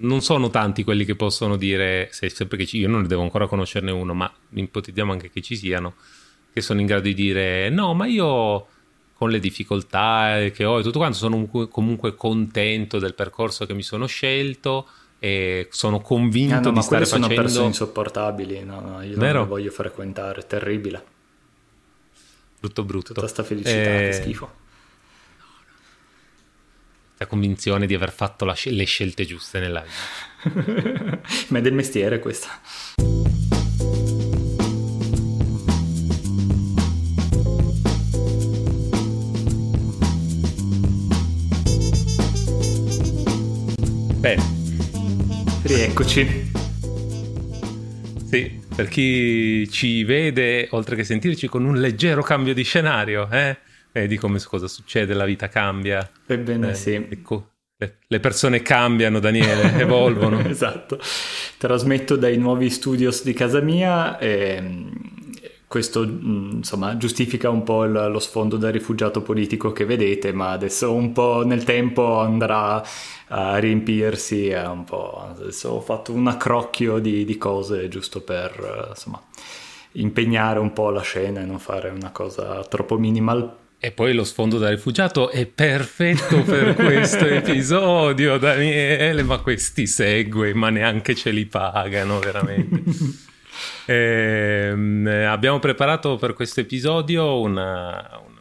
non sono tanti quelli che possono dire, se che ci, io non ne devo ancora conoscerne uno, ma ipotizziamo anche che ci siano, che sono in grado di dire no, ma io con le difficoltà che ho e tutto quanto sono comunque contento del percorso che mi sono scelto e sono convinto ah, no, di stare facendo... sono persone insopportabili, no, no, io Vero? non voglio frequentare, terribile. Brutto brutto. Tutta sta felicità, che eh, schifo. La convinzione di aver fatto la, le scelte giuste nella vita. Ma è del mestiere questa. Bene. Rieccoci. Sì, per chi ci vede, oltre che sentirci, con un leggero cambio di scenario, eh? Vedi come cosa succede, la vita cambia. Ebbene eh, sì. Ecco, le, le, persone cambiano, Daniele, evolvono. esatto. Trasmetto dai nuovi studios di casa mia e questo mm, insomma giustifica un po' lo sfondo da rifugiato politico che vedete, ma adesso un po' nel tempo andrà a riempirsi. Un po'. Adesso ho fatto un accrocchio di, di cose giusto per insomma impegnare un po' la scena e non fare una cosa troppo minimal e poi lo sfondo da rifugiato è perfetto per questo episodio, Daniele, ma questi segue, ma neanche ce li pagano veramente. eh, abbiamo preparato per questo episodio una, un,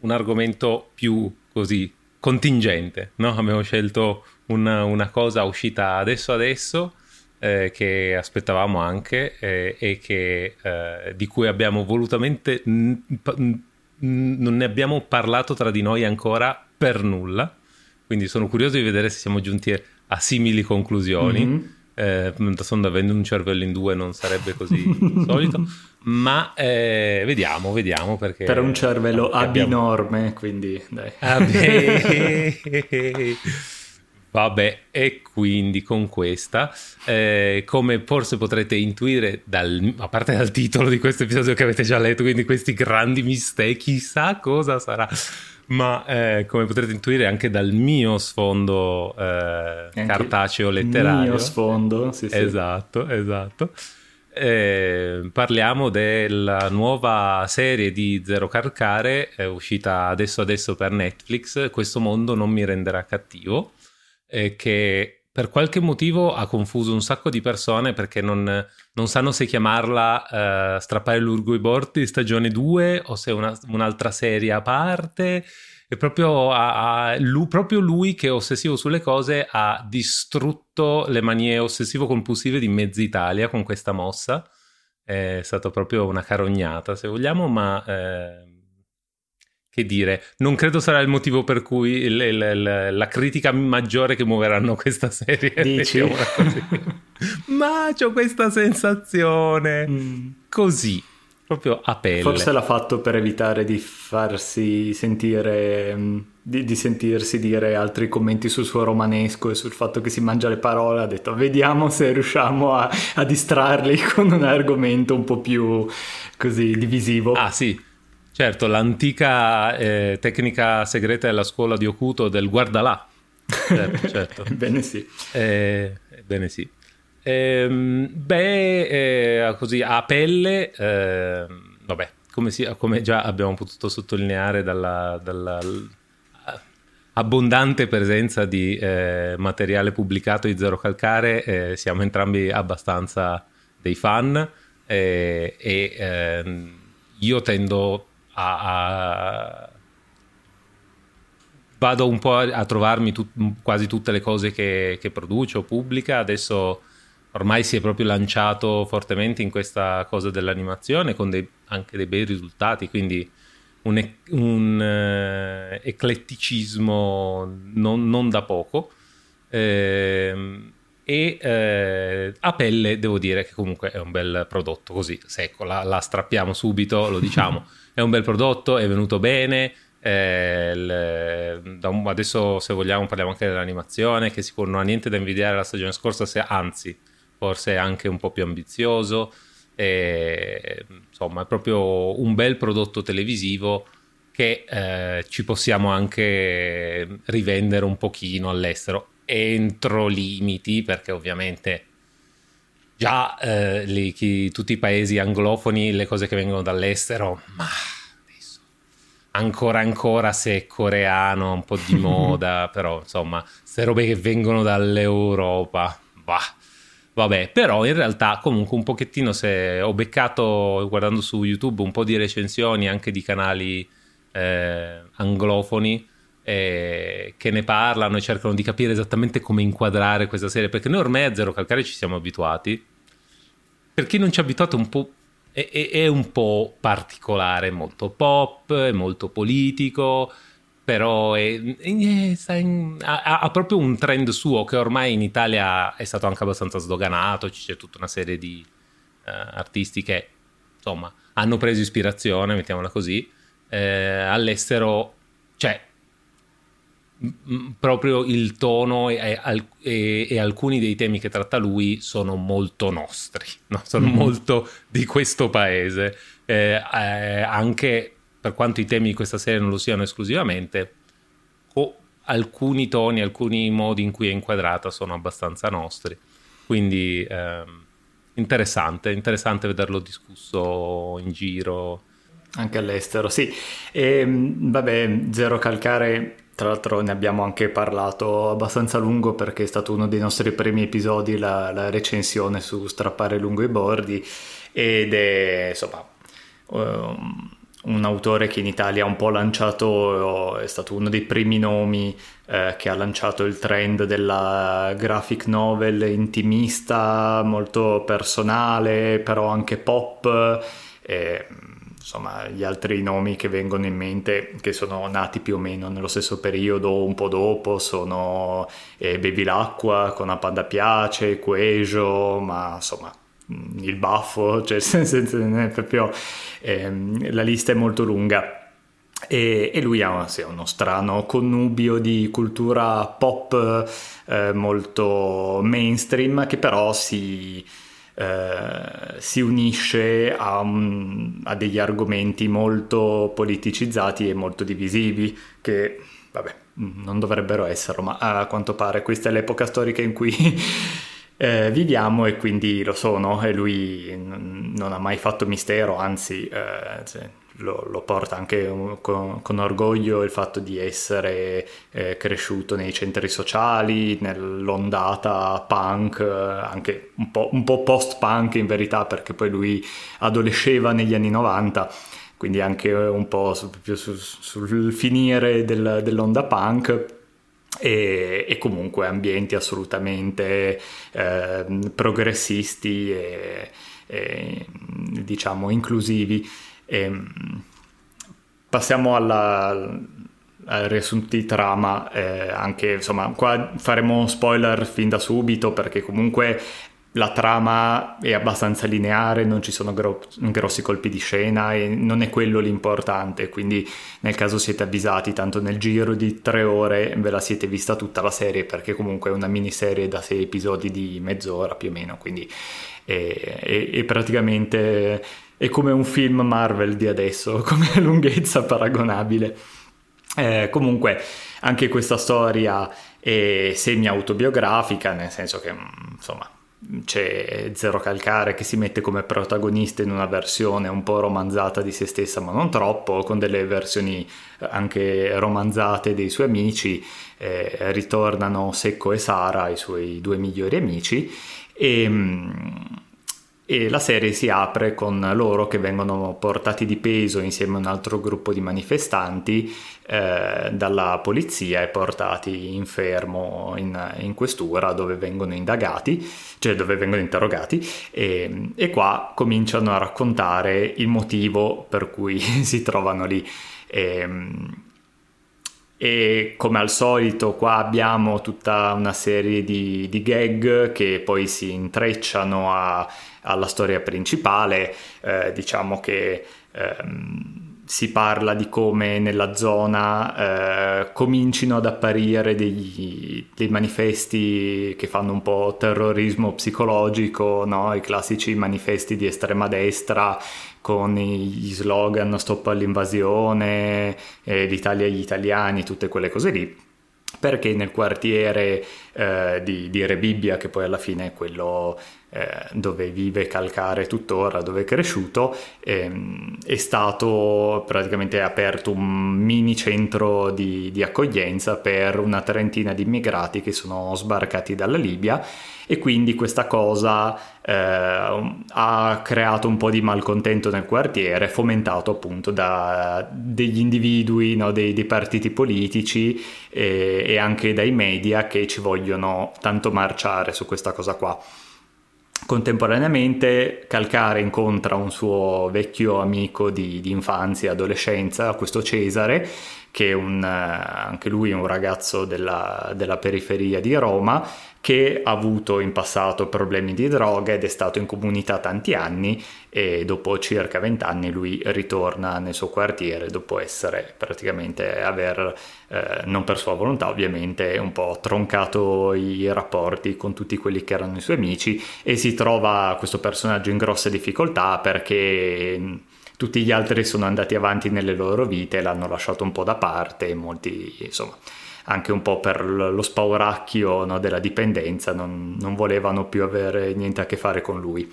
un, argomento più così contingente, no? Abbiamo scelto una, una cosa uscita adesso adesso eh, che aspettavamo anche eh, e che, eh, di cui abbiamo volutamente... N- n- non ne abbiamo parlato tra di noi ancora per nulla, quindi sono curioso di vedere se siamo giunti a simili conclusioni. Mm-hmm. Eh, d'altronde avendo un cervello in due non sarebbe così solito, ma eh, vediamo, vediamo perché... Per un cervello abinorme, quindi dai. Vabbè, e quindi con questa, eh, come forse potrete intuire, dal, a parte dal titolo di questo episodio che avete già letto, quindi questi grandi misteri, chissà cosa sarà, ma eh, come potrete intuire anche dal mio sfondo eh, cartaceo letterario. Mio sfondo, sì, sì. Esatto, esatto. Eh, parliamo della nuova serie di Zero Carcare, uscita adesso adesso per Netflix, Questo mondo non mi renderà cattivo eh, che per qualche motivo ha confuso un sacco di persone perché non, non sanno se chiamarla uh, Strappare l'urgo i bordi stagione 2 o se è una, un'altra serie a parte. E proprio, a, a, lui, proprio lui che è ossessivo sulle cose ha distrutto le manie ossessivo-compulsive di mezza Italia con questa mossa. È stata proprio una carognata, se vogliamo, ma... Eh, che dire, non credo sarà il motivo per cui il, il, il, la critica maggiore che muoveranno questa serie. Dici? Ma ho questa sensazione mm. così, proprio a pelle. Forse l'ha fatto per evitare di farsi sentire, mm, di, di, sentirsi dire altri commenti sul suo romanesco e sul fatto che si mangia le parole. Ha detto vediamo se riusciamo a, a distrarli con un argomento un po' più così divisivo. Ah sì Certo, l'antica eh, tecnica segreta della scuola di Okuto del guardalà. Certo, certo. Bene sì. Eh, bene sì. Eh, beh, eh, così a pelle, ehm, vabbè, come, si, come, già abbiamo potuto sottolineare dalla, dalla abbondante presenza di eh, materiale pubblicato di Zero Calcare, eh, siamo entrambi abbastanza dei fan e ehm, io tendo a, a vado un po' a, trovarmi tu, quasi tutte le cose che, che produce o pubblica. Adesso ormai si è proprio lanciato fortemente in questa cosa dell'animazione con dei, anche dei bei risultati, quindi un, un uh, ecletticismo non, non, da poco. Eh, e eh, a pelle devo dire che comunque è un bel prodotto così secco, la, la strappiamo subito, lo diciamo. è un bel prodotto, è venuto bene. Eh, il, adesso, se vogliamo, parliamo anche dell'animazione, che sicuro non ha niente da invidiare la stagione scorsa, se, anzi, forse è anche un po' più ambizioso. E, insomma, è proprio un bel prodotto televisivo che eh, ci possiamo anche rivendere un pochino all'estero. entro limiti, perché ovviamente già eh, li, chi, tutti i paesi anglofoni, le cose che vengono dall'estero, ma adesso ancora ancora se è coreano, un po' di moda, però insomma, queste robe che vengono dall'Europa, bah. Vabbè, però in realtà comunque un pochettino se ho beccato guardando su YouTube un po' di recensioni anche di canali eh, anglofoni eh, che ne parlano e cercano di capire esattamente come inquadrare questa serie, perché noi ormai a Zero Calcare ci siamo abituati. Per chi non ci è abituato un po' è, è, è un po' particolare, molto pop, è molto politico, però è, in, ha, ha, proprio un trend suo che ormai in Italia è stato anche abbastanza sdoganato, c'è tutta una serie di uh, artisti che insomma hanno preso ispirazione, mettiamola così, eh, all'estero, cioè proprio il tono e, e, e, alcuni dei temi che tratta lui sono molto nostri, no? sono mm-hmm. molto di questo paese, eh, eh, anche per quanto i temi di questa serie non lo siano esclusivamente, o alcuni toni, alcuni modi in cui è inquadrata sono abbastanza nostri, quindi eh, interessante, interessante vederlo discusso in giro. Anche all'estero, sì. E, vabbè, Zero Calcare tra l'altro ne abbiamo anche parlato abbastanza a lungo perché è stato uno dei nostri primi episodi la, la recensione su strappare lungo i bordi ed è insomma um, un autore che in Italia ha un po' lanciato, è stato uno dei primi nomi eh, che ha lanciato il trend della graphic novel intimista, molto personale, però anche pop. E, insomma gli altri nomi che vengono in mente che sono nati più o meno nello stesso periodo un po' dopo sono eh, Baby L'Acqua con A Panda Piace, Quejo ma insomma mm, il baffo cioè proprio eh, la lista è molto lunga. E, e lui ha sì, uno strano connubio di cultura pop eh, molto mainstream che però si eh, si unisce a, un, a, degli argomenti molto politicizzati e molto divisivi che, vabbè, non dovrebbero esserlo, ma a quanto pare questa è l'epoca storica in cui eh, viviamo e quindi lo sono e lui n- non ha mai fatto mistero, anzi eh, cioè, lo, lo, porta anche con, con, orgoglio il fatto di essere eh, cresciuto nei centri sociali, nell'ondata punk, anche un po', un po' post-punk in verità perché poi lui adolesceva negli anni 90 quindi anche un po' su, su, sul finire del, dell'onda punk e, e, comunque ambienti assolutamente eh, progressisti e, e, diciamo inclusivi. E, ehm, passiamo alla, al riassunto di trama, eh, anche insomma, qua faremo spoiler fin da subito perché comunque la trama è abbastanza lineare, non ci sono gro- grossi colpi di scena e non è quello l'importante, quindi nel caso siete avvisati, tanto nel giro di tre ore ve la siete vista tutta la serie perché comunque è una miniserie da sei episodi di mezz'ora più o meno, quindi è, è, è praticamente è come un film Marvel di adesso, come lunghezza paragonabile. Eh, comunque anche questa storia è semi-autobiografica, nel senso che insomma c'è Zero Calcare che si mette come protagonista in una versione un po' romanzata di se stessa, ma non troppo, con delle versioni anche romanzate dei suoi amici. Eh, ritornano Secco e Sara, i suoi due migliori amici, e e la serie si apre con loro che vengono portati di peso insieme a un altro gruppo di manifestanti eh, dalla polizia e portati in fermo in, in, questura dove vengono indagati, cioè dove vengono interrogati e, e qua cominciano a raccontare il motivo per cui si trovano lì. E, ehm, e come al solito qua abbiamo tutta una serie di, di gag che poi si intrecciano a, alla storia principale, eh, diciamo che ehm, si parla di come nella zona eh, comincino ad apparire degli, dei manifesti che fanno un po' terrorismo psicologico, no? i classici manifesti di estrema destra con gli slogan stop all'invasione, eh, l'Italia agli italiani, tutte quelle cose lì, perché nel quartiere eh, di, di Re Bibbia, che poi alla fine è quello eh, dove vive Calcare tuttora, dove è cresciuto, ehm, è stato praticamente aperto un mini centro di, di accoglienza per una trentina di immigrati che sono sbarcati dalla Libia e quindi questa cosa eh, ha creato un po' di malcontento nel quartiere, fomentato appunto da degli individui, no, dei, dei, partiti politici e, e anche dai media che ci vogliono tanto marciare su questa cosa qua. Contemporaneamente Calcare incontra un suo vecchio amico di, di infanzia, adolescenza, questo Cesare, che un, anche lui è un ragazzo della, della periferia di Roma, che ha avuto in passato problemi di droga ed è stato in comunità tanti anni e dopo circa vent'anni lui ritorna nel suo quartiere dopo essere praticamente aver, eh, non per sua volontà ovviamente, un po' troncato i rapporti con tutti quelli che erano i suoi amici e si trova questo personaggio in grosse difficoltà perché tutti gli altri sono andati avanti nelle loro vite, l'hanno lasciato un po' da parte molti insomma anche un po' per lo spauracchio no, della dipendenza, non, non volevano più avere niente a che fare con lui.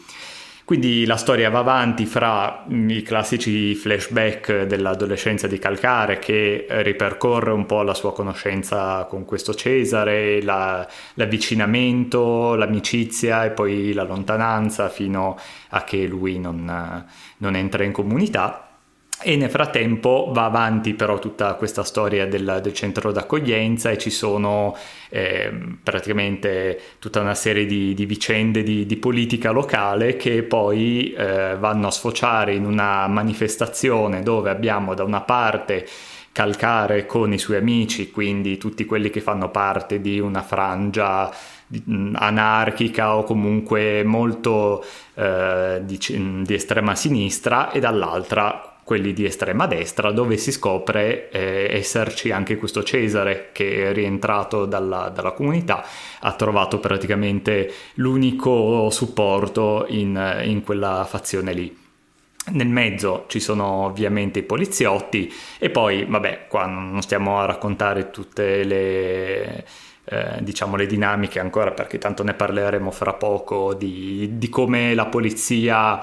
Quindi la storia va avanti fra i classici flashback dell'adolescenza di Calcare che ripercorre un po' la sua conoscenza con questo Cesare, la, l'avvicinamento, l'amicizia e poi la lontananza fino a che lui non, non entra in comunità e nel frattempo va avanti però tutta questa storia del, del centro d'accoglienza e ci sono eh, praticamente tutta una serie di, di vicende di, di, politica locale che poi eh, vanno a sfociare in una manifestazione dove abbiamo da una parte Calcare con i suoi amici, quindi tutti quelli che fanno parte di una frangia anarchica o comunque molto eh, di, di estrema sinistra e dall'altra quelli di estrema destra, dove si scopre eh, esserci anche questo Cesare che è rientrato dalla, dalla, comunità, ha trovato praticamente l'unico supporto in, in quella fazione lì. Nel mezzo ci sono ovviamente i poliziotti e poi, vabbè, qua non stiamo a raccontare tutte le, eh, diciamo, le dinamiche ancora perché tanto ne parleremo fra poco di, di come la polizia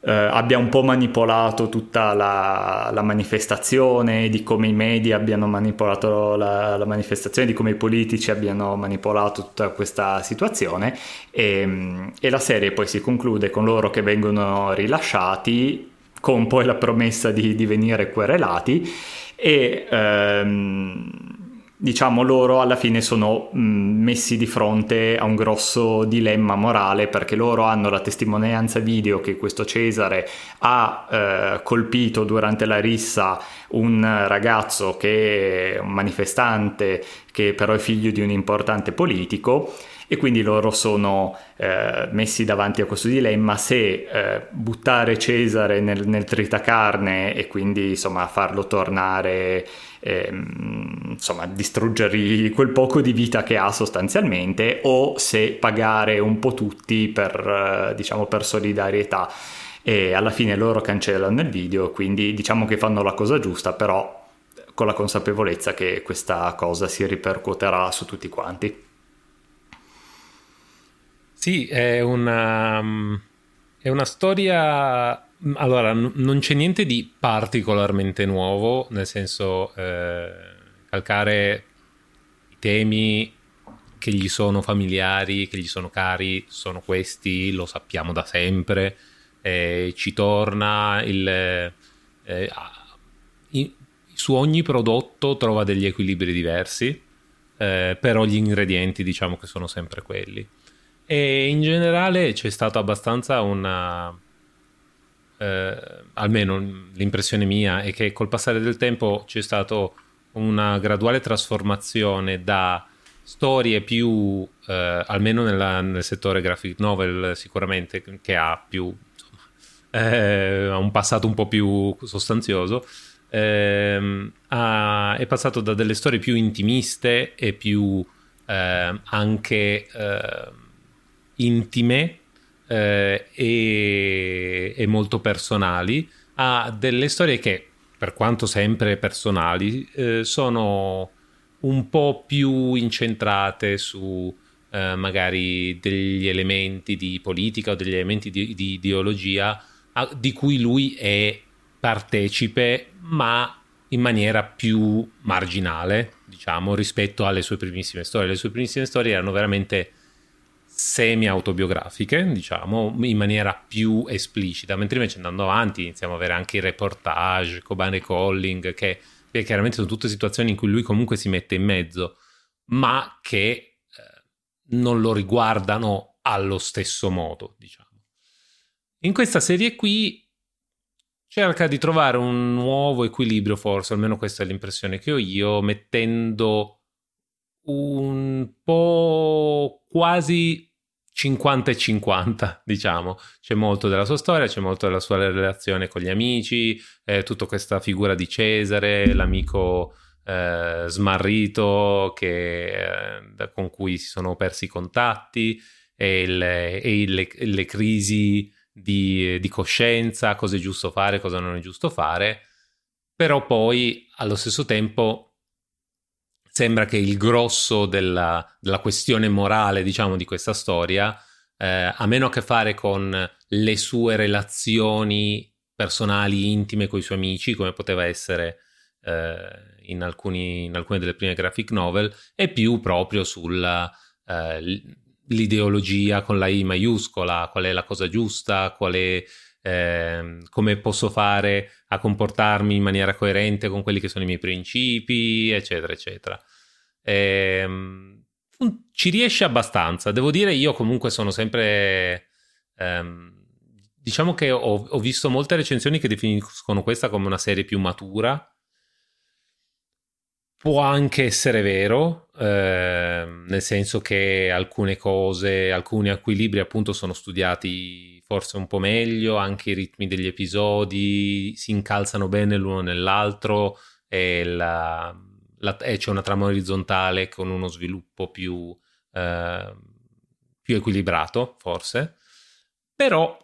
eh, abbia un po' manipolato tutta la, la, manifestazione, di come i media abbiano manipolato la, la, manifestazione, di come i politici abbiano manipolato tutta questa situazione. E, e la serie poi si conclude con loro che vengono rilasciati con poi la promessa di, di venire querelati. E ehm, diciamo loro alla fine sono mh, messi di fronte a un grosso dilemma morale perché loro hanno la testimonianza video che questo Cesare ha eh, colpito durante la rissa un ragazzo che è un manifestante che però è figlio di un importante politico e quindi loro sono eh, messi davanti a questo dilemma se eh, buttare Cesare nel, nel tritacarne e quindi insomma farlo tornare ehm, insomma distruggergli quel poco di vita che ha sostanzialmente o se pagare un po' tutti per, eh, diciamo, per solidarietà e alla fine loro cancellano il video quindi diciamo che fanno la cosa giusta però con la consapevolezza che questa cosa si ripercuoterà su tutti quanti. Sì, è una, è una storia Mm, allora, n- non c'è niente di particolarmente nuovo, nel senso eh, calcare i temi che gli sono familiari, che gli sono cari, sono questi, lo sappiamo da sempre, eh, ci torna il... Eh, in, su ogni prodotto trova degli equilibri diversi, eh, però gli ingredienti diciamo che sono sempre quelli. E in generale c'è stato abbastanza una eh, almeno l'impressione mia, è che col passare del tempo c'è stata una graduale trasformazione da storie più, eh, almeno nella, nel settore graphic novel sicuramente, che ha più, eh, un passato un po' più sostanzioso, ehm, a, è passato da delle storie più intimiste e più eh, anche eh, intime eh, e, e, molto personali, ha delle storie che, per quanto sempre personali, eh, sono un po' più incentrate su eh, magari degli elementi di politica o degli elementi di, di ideologia a, di cui lui è partecipe, ma in maniera più marginale, diciamo, rispetto alle sue primissime storie. Le sue primissime storie erano veramente semi-autobiografiche, diciamo, in maniera più esplicita, mentre invece andando avanti iniziamo ad avere anche i reportage, Kobane Calling, che, che chiaramente sono tutte situazioni in cui lui comunque si mette in mezzo, ma che eh, non lo riguardano allo stesso modo, diciamo. In questa serie qui cerca di trovare un nuovo equilibrio, forse, almeno questa è l'impressione che ho io, mettendo un po' quasi 50 e 50, diciamo. C'è molto della sua storia, c'è molto della sua relazione con gli amici, eh, tutta questa figura di Cesare, l'amico eh, smarrito che, eh, con cui si sono persi i contatti e, il, e le, le crisi di, di coscienza, cosa è giusto fare, cosa non è giusto fare, però poi allo stesso tempo sembra che il grosso della, della questione morale, diciamo, di questa storia eh, ha meno a che fare con le sue relazioni personali, intime con i suoi amici, come poteva essere eh, in, alcuni, in, alcune delle prime graphic novel, e più proprio sulla eh, con la I maiuscola, qual è la cosa giusta, qual è, eh, come posso fare a comportarmi in maniera coerente con quelli che sono i miei principi, eccetera, eccetera. Eh, ci riesce abbastanza, devo dire, io comunque sono sempre... Ehm, diciamo che ho, ho visto molte recensioni che definiscono questa come una serie più matura, Può anche essere vero, eh, nel senso che alcune cose, alcuni equilibri appunto sono studiati forse un po' meglio, anche i ritmi degli episodi si incalzano bene l'uno nell'altro e, la, la, e c'è una trama orizzontale con uno sviluppo più, eh, più equilibrato forse, però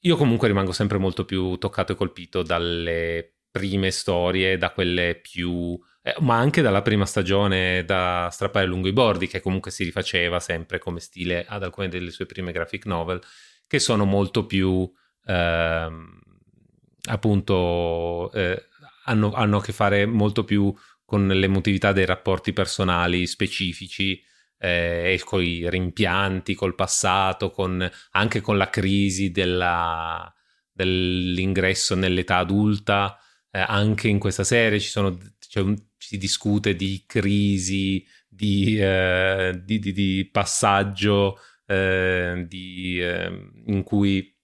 io comunque rimango sempre molto più toccato e colpito dalle prime storie, da quelle più eh, ma anche dalla prima stagione da strappare lungo i bordi, che comunque si rifaceva sempre come stile ad alcune delle sue prime graphic novel, che sono molto più eh, appunto eh, hanno, hanno, a che fare molto più con l'emotività dei rapporti personali specifici eh, e con i rimpianti, col passato, con, anche con la crisi della, dell'ingresso nell'età adulta. Eh, anche in questa serie ci sono, c'è si discute di crisi, di, eh, di, di, di passaggio eh, eh, in cui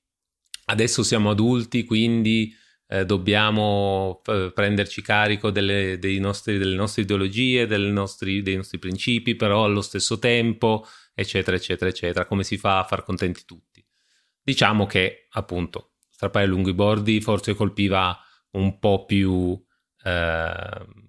adesso siamo adulti, quindi eh, dobbiamo prenderci carico delle, nostri, delle nostre ideologie, nostri, dei nostri principi, però allo stesso tempo, eccetera, eccetera, eccetera. Come si fa a far contenti tutti? Diciamo che, appunto, strappare lungo i bordi forse colpiva un po' più... Eh,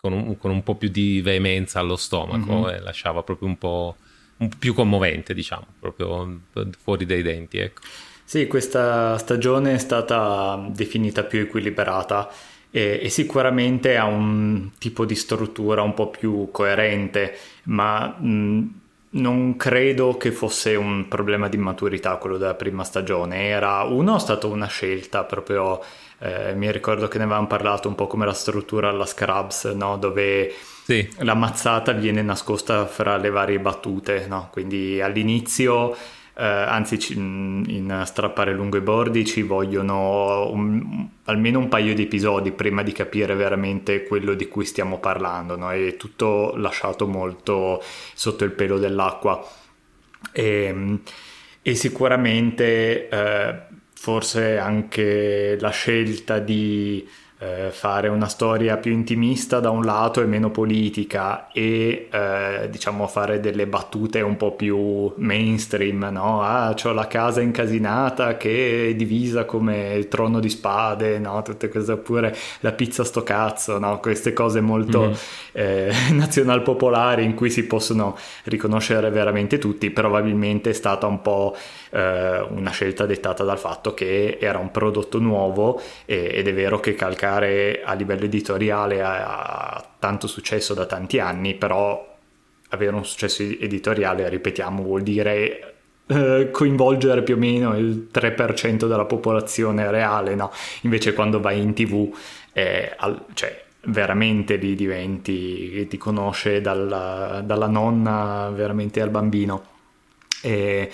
con un, con un po' più di veemenza allo stomaco mm-hmm. e lasciava proprio un po' un più commovente, diciamo, proprio fuori dai denti, ecco. Sì, questa stagione è stata definita più equilibrata e, e, sicuramente ha un tipo di struttura un po' più coerente, ma mh, non credo che fosse un problema di maturità quello della prima stagione. Era uno, è stata una scelta proprio eh, mi ricordo che ne avevamo parlato un po' come la struttura alla Scrubs, no? dove sì. la mazzata viene nascosta fra le varie battute, no? quindi all'inizio... Eh, anzi in strappare lungo i bordi ci vogliono un, almeno un paio di episodi prima di capire veramente quello di cui stiamo parlando, no? è tutto lasciato molto sotto il pelo dell'acqua e, ehm, e sicuramente eh, forse anche la scelta di eh, fare una storia più intimista da un lato e meno politica e eh, diciamo fare delle battute un po' più mainstream, no? Ah, ho la casa incasinata che è divisa come il trono di spade, no? Tutte queste oppure la pizza sto cazzo, no? Queste cose molto mm-hmm. eh, nazional popolari in cui si possono riconoscere veramente tutti, probabilmente è stata un po' eh, una scelta dettata dal fatto che era un prodotto nuovo ed è vero che calca Carcare a livello editoriale ha tanto successo da tanti anni, però avere un successo editoriale, ripetiamo, vuol dire eh, coinvolgere più o meno il 3% della popolazione reale, no? Invece quando vai in tv, eh, al, cioè, veramente lì diventi, ti conosce dalla, dalla nonna veramente al bambino. E,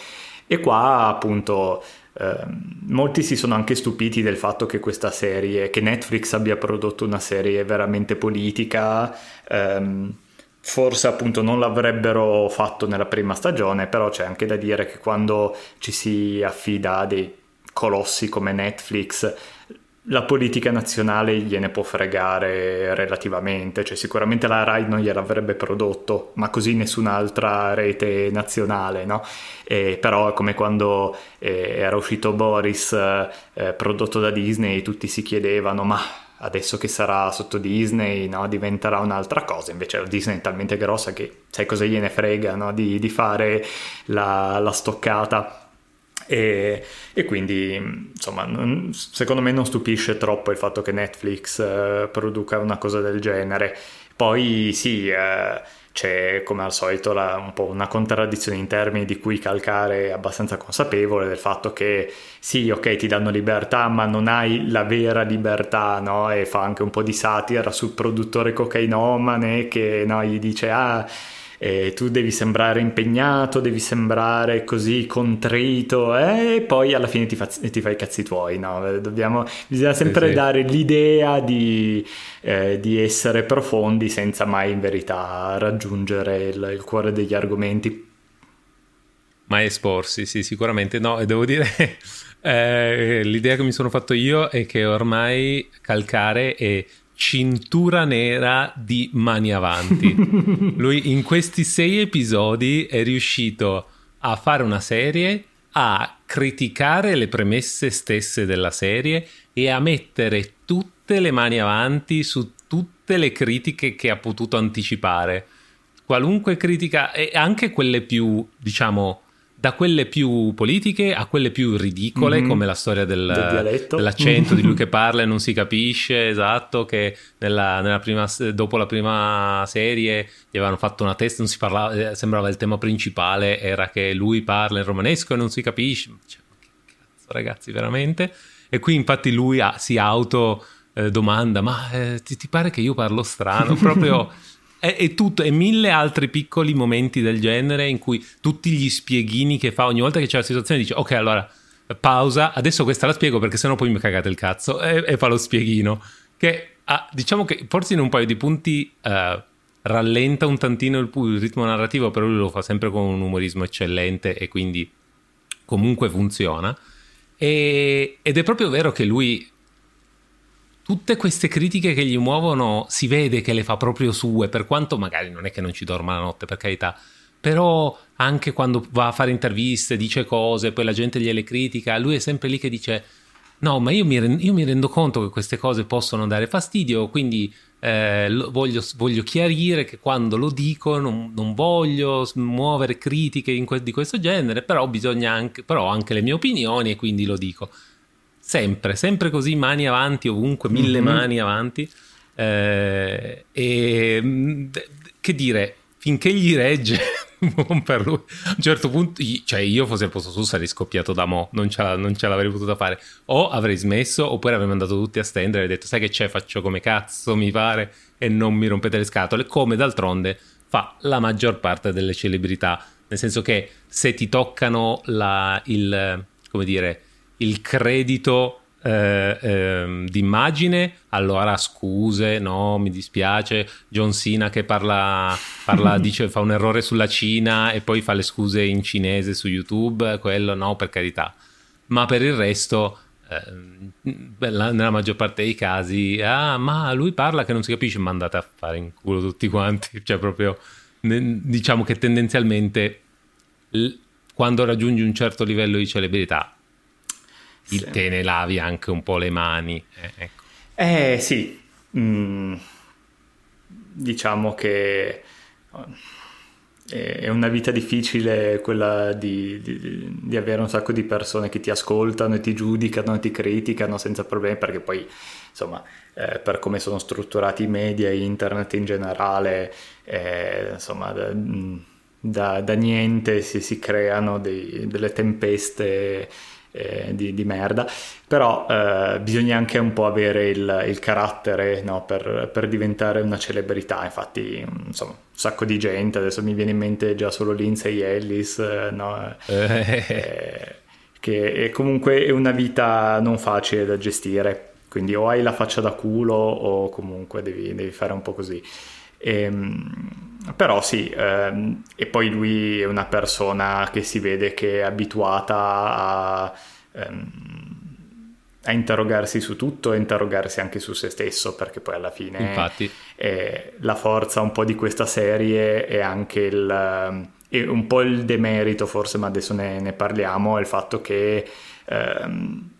e qua appunto eh, molti si sono anche stupiti del fatto che questa serie, che Netflix abbia prodotto una serie veramente politica. Ehm, forse appunto non l'avrebbero fatto nella prima stagione, però c'è anche da dire che quando ci si affida a dei colossi come Netflix, la politica nazionale gliene può fregare relativamente, cioè sicuramente la Rai non gliel'avrebbe prodotto, ma così nessun'altra rete nazionale, no? E però è come quando eh, era uscito Boris eh, prodotto da Disney, tutti si chiedevano ma adesso che sarà sotto Disney no, diventerà un'altra cosa, invece la Disney è talmente grossa che sai cosa gliene frega no, di, di, fare la, la stoccata e, e, quindi, insomma, non, secondo me non stupisce troppo il fatto che Netflix eh, produca una cosa del genere. Poi sì, eh, c'è come al solito la, un po' una contraddizione in termini di cui calcare abbastanza consapevole del fatto che sì, ok, ti danno libertà, ma non hai la vera libertà, no? E fa anche un po' di satira sul produttore cocainomane che no, gli dice ah e tu devi sembrare impegnato, devi sembrare così contrito e poi alla fine ti, fa, ti fai i cazzi tuoi, no? Dobbiamo, bisogna sempre sì, sì. dare l'idea di, eh, di, essere profondi senza mai in verità raggiungere il, il cuore degli argomenti. Mai esporsi, sì, sicuramente no, e devo dire... Eh, l'idea che mi sono fatto io è che ormai calcare è cintura nera di mani avanti. Lui in questi sei episodi è riuscito a fare una serie, a criticare le premesse stesse della serie e a mettere tutte le mani avanti su tutte le critiche che ha potuto anticipare. Qualunque critica, e anche quelle più, diciamo, da quelle più politiche a quelle più ridicole, mm-hmm. come la storia del, del dell'accento di lui che parla e non si capisce, esatto, che nella, nella prima, dopo la prima serie gli avevano fatto una testa, non si parlava, eh, sembrava il tema principale, era che lui parla in romanesco e non si capisce. Cioè, che cazzo ragazzi, veramente? E qui infatti lui ha, si auto eh, domanda, ma eh, ti, ti pare che io parlo strano? Proprio e, e, tutto, e mille altri piccoli momenti del genere in cui tutti gli spieghini che fa ogni volta che c'è la situazione dice ok allora pausa, adesso questa la spiego perché sennò poi mi cagate il cazzo. E, e fa lo spieghino che ah, diciamo che forse in un paio di punti uh, rallenta un tantino il, il ritmo narrativo però lui lo fa sempre con un umorismo eccellente e quindi comunque funziona. E, ed è proprio vero che lui tutte queste critiche che gli muovono si vede che le fa proprio sue, per quanto magari non è che non ci dorma la notte, per carità, però anche quando va a fare interviste, dice cose, poi la gente gliele critica, lui è sempre lì che dice no, ma io mi, rendo, io mi rendo conto che queste cose possono dare fastidio, quindi eh, voglio, voglio, chiarire che quando lo dico non, non voglio muovere critiche que- di questo genere, però anche, però anche le mie opinioni e quindi lo dico. Sempre, sempre così, mani avanti ovunque, mille mm-hmm. mani avanti. Eh, e mm, che dire, finché gli regge, per lui, a un certo punto, cioè io fossi al posto suo sarei scoppiato da mo', non ce, non ce l'avrei potuta fare. O avrei smesso, oppure avrei mandato tutti a stendere e detto, sai che c'è, faccio come cazzo mi pare e non mi rompete le scatole, come d'altronde fa la maggior parte delle celebrità. Nel senso che se ti toccano la, il, come dire, il credito eh, eh, d'immagine, allora scuse, no, mi dispiace. John Cena che parla, parla dice, fa un errore sulla Cina e poi fa le scuse in cinese su YouTube, quello no, per carità. Ma per il resto, eh, nella maggior parte dei casi, ah, ma lui parla che non si capisce, ma andate a fare in culo tutti quanti. Cioè, proprio, diciamo che tendenzialmente quando raggiungi un certo livello di celebrità sì. te ne lavi anche un po' le mani. Eh, ecco. eh sì, mm, diciamo che è una vita difficile quella di, di, di, avere un sacco di persone che ti ascoltano e ti giudicano e ti criticano senza problemi perché poi insomma eh, per come sono strutturati i media e internet in generale eh, insomma da, da, da, niente si, si creano dei, delle tempeste eh, di, di, merda, però eh, bisogna anche un po' avere il, il carattere no, per, per, diventare una celebrità, infatti insomma un sacco di gente, adesso mi viene in mente già solo Lindsay Ellis, eh, no? Eh, che è comunque è una vita non facile da gestire, quindi o hai la faccia da culo o comunque devi, devi fare un po' così. E, ehm, però sì, ehm, e poi lui è una persona che si vede che è abituata a, ehm, a interrogarsi su tutto e interrogarsi anche su se stesso, perché poi alla fine Infatti. Eh, la forza un po' di questa serie è anche il, è un po' il demerito forse, ma adesso ne, ne parliamo, è il fatto che... Ehm,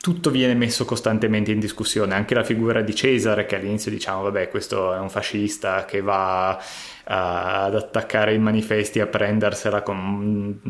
tutto viene messo costantemente in discussione, anche la figura di Cesare che all'inizio diciamo vabbè questo è un fascista che va uh, ad attaccare i manifesti a prendersela con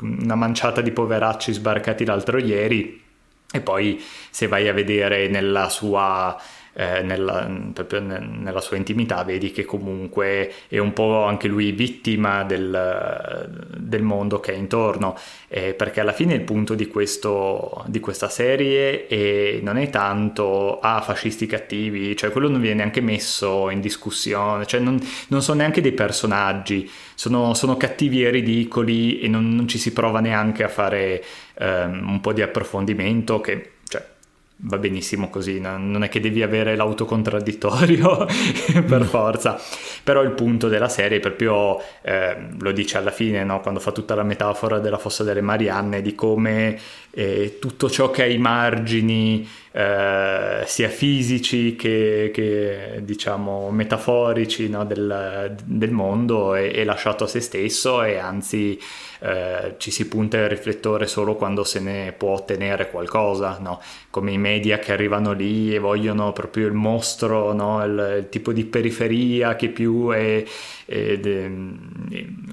una manciata di poveracci sbarcati l'altro ieri e poi se vai a vedere nella sua eh, nella, nella sua intimità vedi che comunque è un po' anche lui vittima del, del mondo che è intorno. Eh, perché alla fine il punto di, questo, di questa serie è, non è tanto ah fascisti cattivi cioè quello non viene neanche messo in discussione cioè non, non sono neanche dei personaggi sono, sono cattivi e ridicoli e non, non, ci si prova neanche a fare um, un po' di approfondimento che va benissimo così, non è che devi avere l'autocontradittorio per forza, però il punto della serie proprio eh, lo dice alla fine, no? quando fa tutta la metafora della fossa delle Marianne, di come eh, tutto ciò che ha i margini, eh, sia fisici che, che diciamo metaforici no? del, del, mondo, è, è lasciato a se stesso e anzi eh, ci si punta il riflettore solo quando se ne può ottenere qualcosa, no? come i media che arrivano lì e vogliono proprio il mostro, no? il, il, tipo di periferia che più è, è, è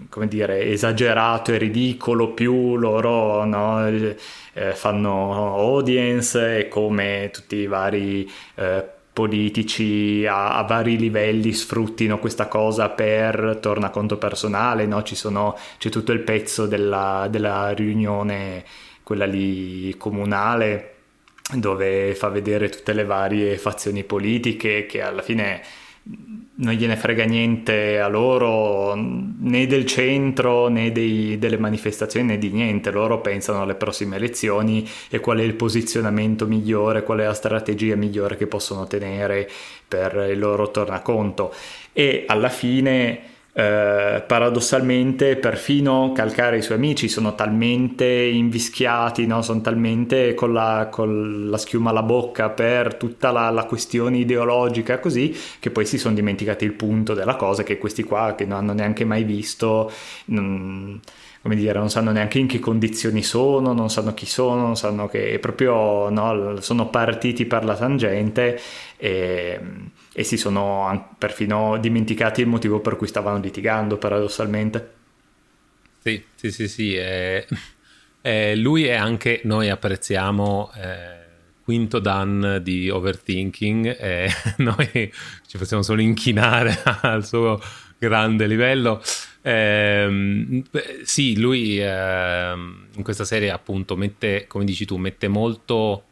come dire, esagerato e ridicolo, più loro no? eh, fanno audience e come tutti i vari... Eh, politici a, a, vari livelli sfruttino questa cosa per tornaconto personale, no? Sono, c'è tutto il pezzo della, della riunione, quella lì comunale, dove fa vedere tutte le varie fazioni politiche che alla fine non gliene frega niente a loro né del centro né dei, delle manifestazioni né di niente, loro pensano alle prossime elezioni e qual è il posizionamento migliore, qual è la strategia migliore che possono tenere per il loro tornaconto. E alla fine eh, paradossalmente perfino calcare i suoi amici sono talmente invischiati, no? sono talmente con la, con la, schiuma alla bocca per tutta la, la, questione ideologica così che poi si sono dimenticati il punto della cosa che questi qua che non hanno neanche mai visto non, come dire, non sanno neanche in che condizioni sono, non sanno chi sono, non sanno che proprio no, sono partiti per la tangente e e si sono perfino dimenticati il motivo per cui stavano litigando, paradossalmente. Sì, sì, sì, sì. Eh, eh, lui e anche noi apprezziamo eh, Quinto Dan di Overthinking e noi ci possiamo solo inchinare al suo grande livello. Eh, sì, lui ehm, in questa serie appunto mette, come dici tu, mette molto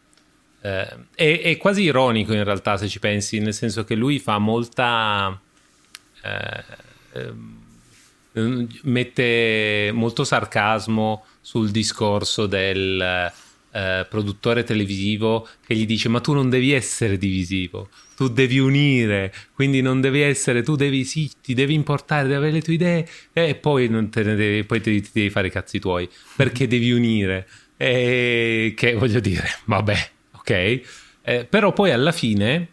eh, è, è, quasi ironico in realtà se ci pensi, nel senso che lui fa molta... Eh, eh, mette molto sarcasmo sul discorso del eh, produttore televisivo che gli dice ma tu non devi essere divisivo, tu devi unire, quindi non devi essere, tu devi, sì, ti devi importare, devi avere le tue idee e poi, non te ne devi, poi ti, ti devi fare i cazzi tuoi, perché devi unire. E che voglio dire, vabbè, Eh, però poi alla fine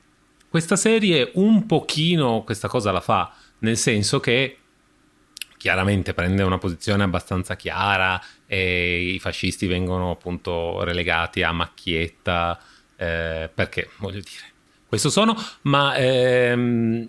questa serie un pochino questa cosa la fa, nel senso che chiaramente prende una posizione abbastanza chiara e i fascisti vengono appunto relegati a macchietta eh, perché voglio dire questo sono ma ehm,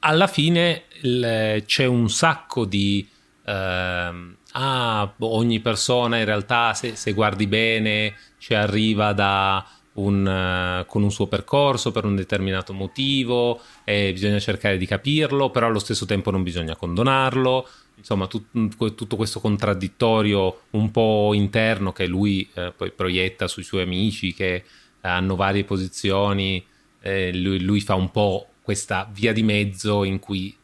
alla fine il, c'è un sacco di... Uh, ah, ogni persona in realtà se, se guardi bene ci arriva da un, uh, con un suo percorso per un determinato motivo e bisogna cercare di capirlo, però allo stesso tempo non bisogna condonarlo. Insomma, tut, tutto questo contraddittorio un po' interno che lui eh, poi proietta sui suoi amici che hanno varie posizioni, eh, lui, lui, fa un po' questa via di mezzo in cui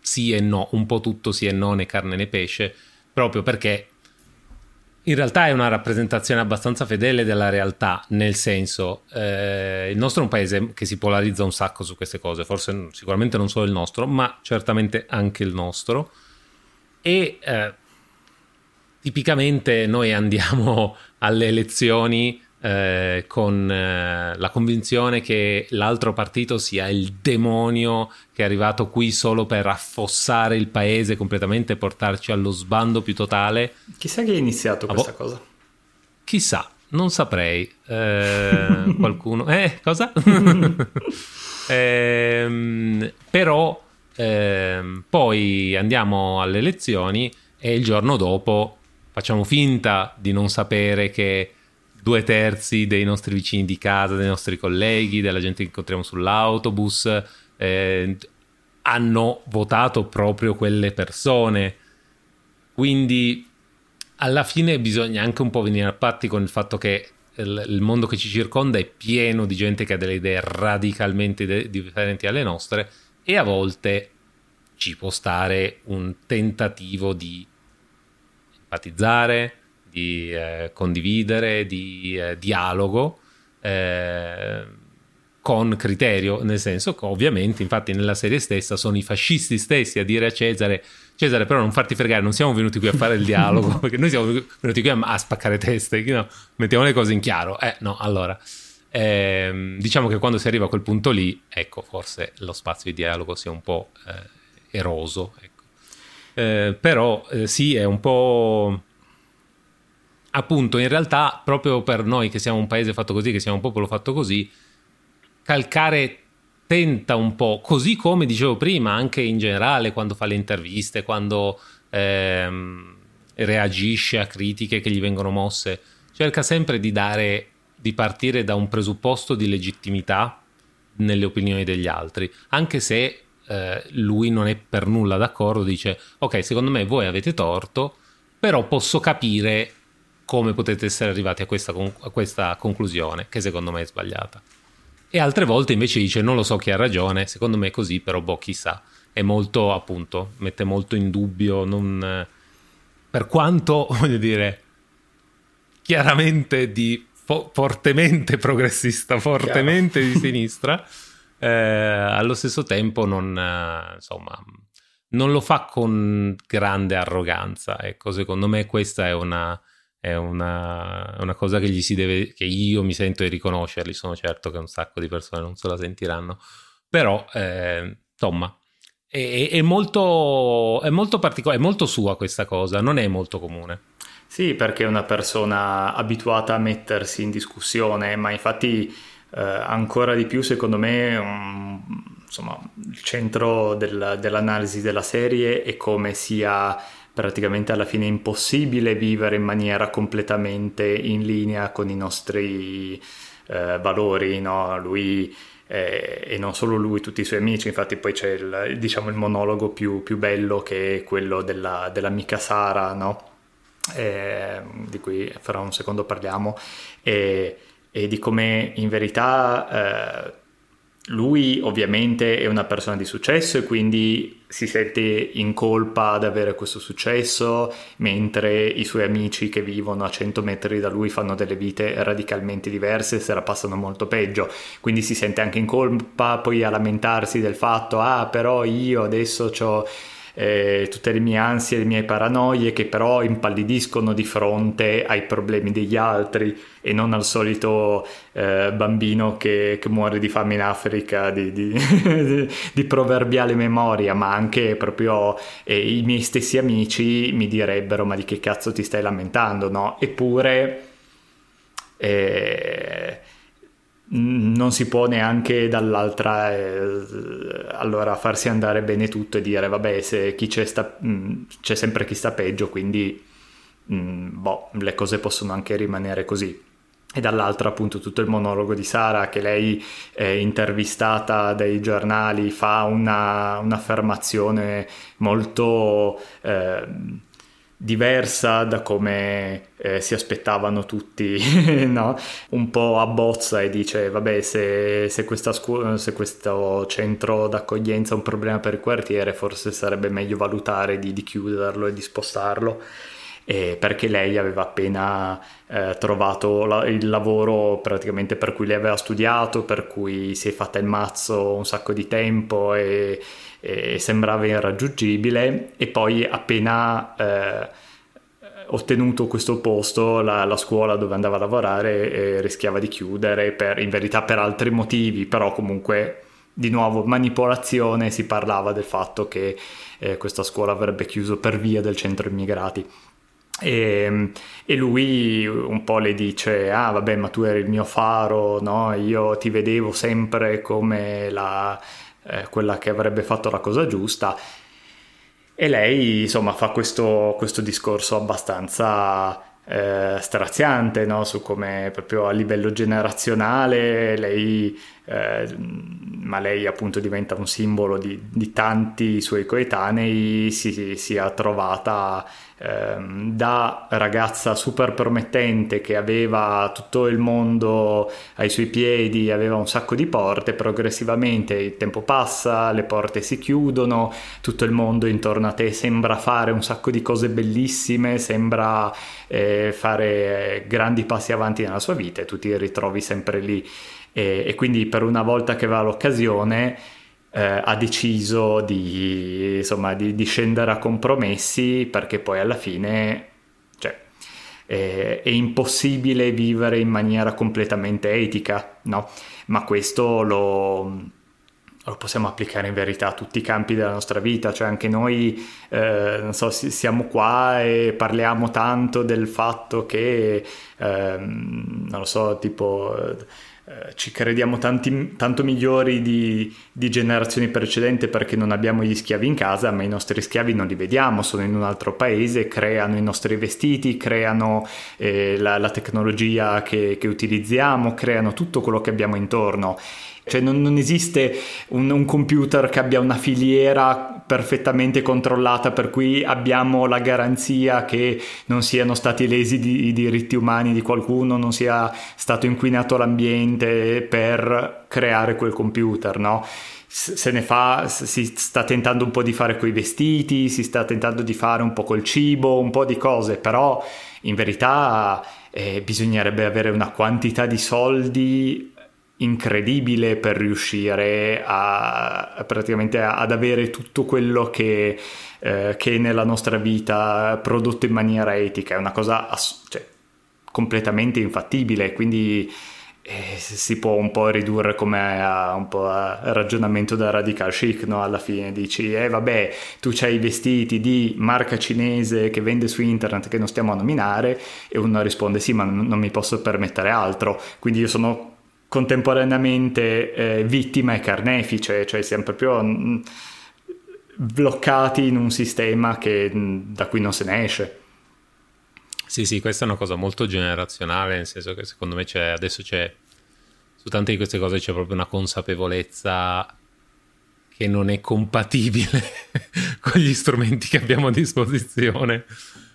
sì e no, un po' tutto sì e no, né carne né pesce, proprio perché in realtà è una rappresentazione abbastanza fedele della realtà, nel senso, eh, il nostro è un paese che si polarizza un sacco su queste cose, forse sicuramente non solo il nostro, ma certamente anche il nostro. E eh, tipicamente noi andiamo alle elezioni eh, con eh, la convinzione che l'altro partito sia il demonio che è arrivato qui solo per affossare il paese completamente e portarci allo sbando più totale. Chissà chi ha iniziato ah, questa boh. cosa. Chissà, non saprei. Eh, qualcuno... Eh, cosa? eh, però ehm, poi andiamo alle elezioni e il giorno dopo facciamo finta di non sapere che due terzi dei nostri vicini di casa, dei nostri colleghi, della gente che incontriamo sull'autobus, eh, hanno votato proprio quelle persone. Quindi alla fine bisogna anche un po' venire a patti con il fatto che il, mondo che ci circonda è pieno di gente che ha delle idee radicalmente de- differenti alle nostre e a volte ci può stare un tentativo di empatizzare, di eh, condividere, di eh, dialogo eh, con criterio, nel senso che ovviamente, infatti nella serie stessa sono i fascisti stessi a dire a Cesare Cesare però non farti fregare, non siamo venuti qui a fare il dialogo, perché noi siamo venuti qui a, a spaccare teste, no? mettiamo le cose in chiaro. Eh no, allora... Eh, diciamo che quando si arriva a quel punto lì, ecco, forse lo spazio di dialogo sia un po' eh, eroso. Ecco. Eh, però eh, sì, è un po' appunto in realtà proprio per noi che siamo un paese fatto così, che siamo un popolo fatto così, calcare tenta un po', così come dicevo prima, anche in generale quando fa le interviste, quando ehm, reagisce a critiche che gli vengono mosse, cerca sempre di dare, di partire da un presupposto di legittimità nelle opinioni degli altri, anche se eh, lui non è per nulla d'accordo, dice ok, secondo me voi avete torto, però posso capire come potete essere arrivati a questa, a questa conclusione, che secondo me è sbagliata. E altre volte invece dice non lo so chi ha ragione, secondo me è così, però boh, chissà. È molto, appunto, mette molto in dubbio, non... per quanto, voglio dire, chiaramente di fo- fortemente progressista, fortemente Chiaro. di sinistra, eh, allo stesso tempo non, insomma, non lo fa con grande arroganza. Ecco, secondo me questa è una è una, una, cosa che gli si deve, che io mi sento di riconoscerli, sono certo che un sacco di persone non se la sentiranno, però eh, insomma è, è, molto, è molto particolare, è molto sua questa cosa, non è molto comune. Sì, perché è una persona abituata a mettersi in discussione, ma infatti eh, ancora di più secondo me um, insomma, il centro del, dell'analisi della serie è come sia praticamente alla fine è impossibile vivere in maniera completamente in linea con i nostri eh, valori, no? Lui eh, e non solo lui, tutti i suoi amici, infatti poi c'è il, diciamo, il monologo più, più, bello che è quello della, dell'amica Sara, no? eh, di cui fra un secondo parliamo, e, e di come in verità eh, lui ovviamente è una persona di successo e quindi si sente in colpa ad avere questo successo, mentre i suoi amici che vivono a 100 metri da lui fanno delle vite radicalmente diverse e se la passano molto peggio. Quindi si sente anche in colpa poi a lamentarsi del fatto, ah però io adesso ho eh, tutte le mie ansie, le mie paranoie che però impallidiscono di fronte ai problemi degli altri e non al solito eh, bambino che, che, muore di fame in Africa di, di, di proverbiale memoria, ma anche proprio eh, i miei stessi amici mi direbbero ma di che cazzo ti stai lamentando, no? Eppure... Eh, non si può neanche dall'altra eh, allora farsi andare bene tutto e dire vabbè se chi c'è sta, mh, mm, c'è sempre chi sta peggio quindi mh, mm, boh, le cose possono anche rimanere così. E dall'altra appunto tutto il monologo di Sara che lei è intervistata dai giornali fa una, un'affermazione molto eh, diversa da come eh, si aspettavano tutti, no? un po' abbozza e dice vabbè se, se, scu- se, questo centro d'accoglienza è un problema per il quartiere forse sarebbe meglio valutare di, di chiuderlo e di spostarlo. Eh, perché lei aveva appena eh, trovato la, il lavoro praticamente per cui lei aveva studiato, per cui si è fatta il mazzo un sacco di tempo e, e sembrava irraggiungibile e poi appena eh, ottenuto questo posto la, la, scuola dove andava a lavorare eh, rischiava di chiudere per, in verità per altri motivi però comunque di nuovo manipolazione si parlava del fatto che eh, questa scuola avrebbe chiuso per via del centro immigrati e, e, lui un po' le dice ah vabbè ma tu eri il mio faro no? io ti vedevo sempre come la eh, quella che avrebbe fatto la cosa giusta. E lei, insomma, fa questo, questo discorso abbastanza eh, straziante no? su come proprio a livello generazionale lei, eh, ma lei appunto diventa un simbolo di, di tanti suoi coetanei, si sia trovata Ehm, da ragazza super promettente che aveva tutto il mondo ai suoi piedi, aveva un sacco di porte, progressivamente il tempo passa, le porte si chiudono, tutto il mondo intorno a te sembra fare un sacco di cose bellissime, sembra eh, fare grandi passi avanti nella sua vita e tu ti ritrovi sempre lì. E, e quindi per una volta che va l'occasione eh, ha deciso di, insomma, di, di, scendere a compromessi perché poi alla fine cioè, è, è, impossibile vivere in maniera completamente etica, no? Ma questo lo, lo possiamo applicare in verità a tutti i campi della nostra vita, cioè anche noi, eh, non so, siamo qua e parliamo tanto del fatto che, eh, non lo so, tipo eh, ci crediamo tanti, tanto migliori di, di, generazioni precedenti perché non abbiamo gli schiavi in casa, ma i nostri schiavi non li vediamo, sono in un altro paese, creano i nostri vestiti, creano eh, la, la, tecnologia che, che utilizziamo, creano tutto quello che abbiamo intorno cioè non, non esiste un, un, computer che abbia una filiera perfettamente controllata per cui abbiamo la garanzia che non siano stati lesi di, i diritti umani di qualcuno, non sia stato inquinato l'ambiente per creare quel computer, no? se ne fa, si sta tentando un po' di fare coi vestiti, si sta tentando di fare un po' col cibo, un po' di cose, però in verità eh, bisognerebbe avere una quantità di soldi incredibile per riuscire a, praticamente ad avere tutto quello che, eh, che nella nostra vita prodotto in maniera etica, è una cosa ass- cioè, completamente infattibile, quindi eh, si può un po' ridurre come a un po' a ragionamento da radical chic, no? Alla fine dici, eh vabbè, tu c'hai i vestiti di marca cinese che vende su internet che non stiamo a nominare e uno risponde sì, ma non mi posso permettere altro, quindi io sono contemporaneamente eh, vittima e carnefice, cioè siamo proprio mm, bloccati in un sistema che, mm, da cui non se ne esce. Sì, sì, questa è una cosa molto generazionale, nel senso che secondo me c'è, adesso c'è, su tante di queste cose c'è proprio una consapevolezza che non è compatibile con gli strumenti che abbiamo a disposizione.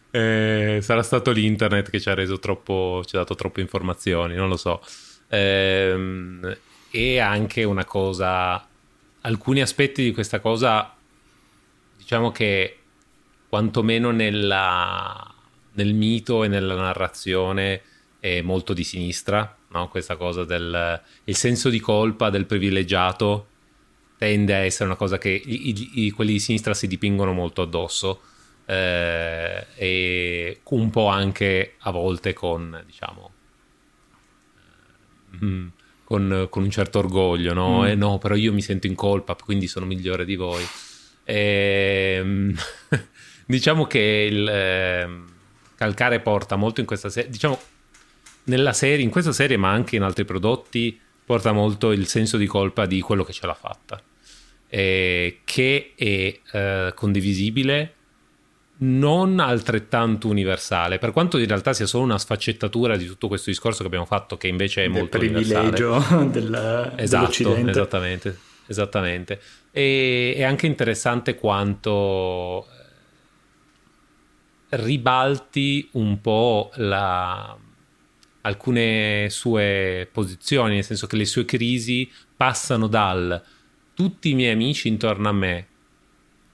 Eh, sarà stato l'internet che ci ha reso troppo, ci ha dato troppe informazioni, non lo so. Ehm, e anche una cosa, alcuni aspetti di questa cosa, diciamo che quantomeno nella, nel mito e nella narrazione è molto di sinistra, no? questa cosa del senso di colpa del privilegiato tende a essere una cosa che i, i, quelli di sinistra si dipingono molto addosso eh, e un po' anche a volte con diciamo mm, con, con, un certo orgoglio, no? Mm. Eh, no, però io mi sento in colpa, quindi sono migliore di voi. E, ehm, diciamo che il eh, calcare porta molto in questa serie, diciamo nella serie, in questa serie, ma anche in altri prodotti, porta molto il senso di colpa di quello che ce l'ha fatta, eh, che è eh, condivisibile, non altrettanto universale, per quanto in realtà sia solo una sfaccettatura di tutto questo discorso che abbiamo fatto, che invece è del molto privilegio del, esatto, dell'Occidente. Esattamente, esattamente. E, è anche interessante quanto eh, ribalti un po' la, alcune sue posizioni, nel senso che le sue crisi passano dal tutti i miei amici intorno a me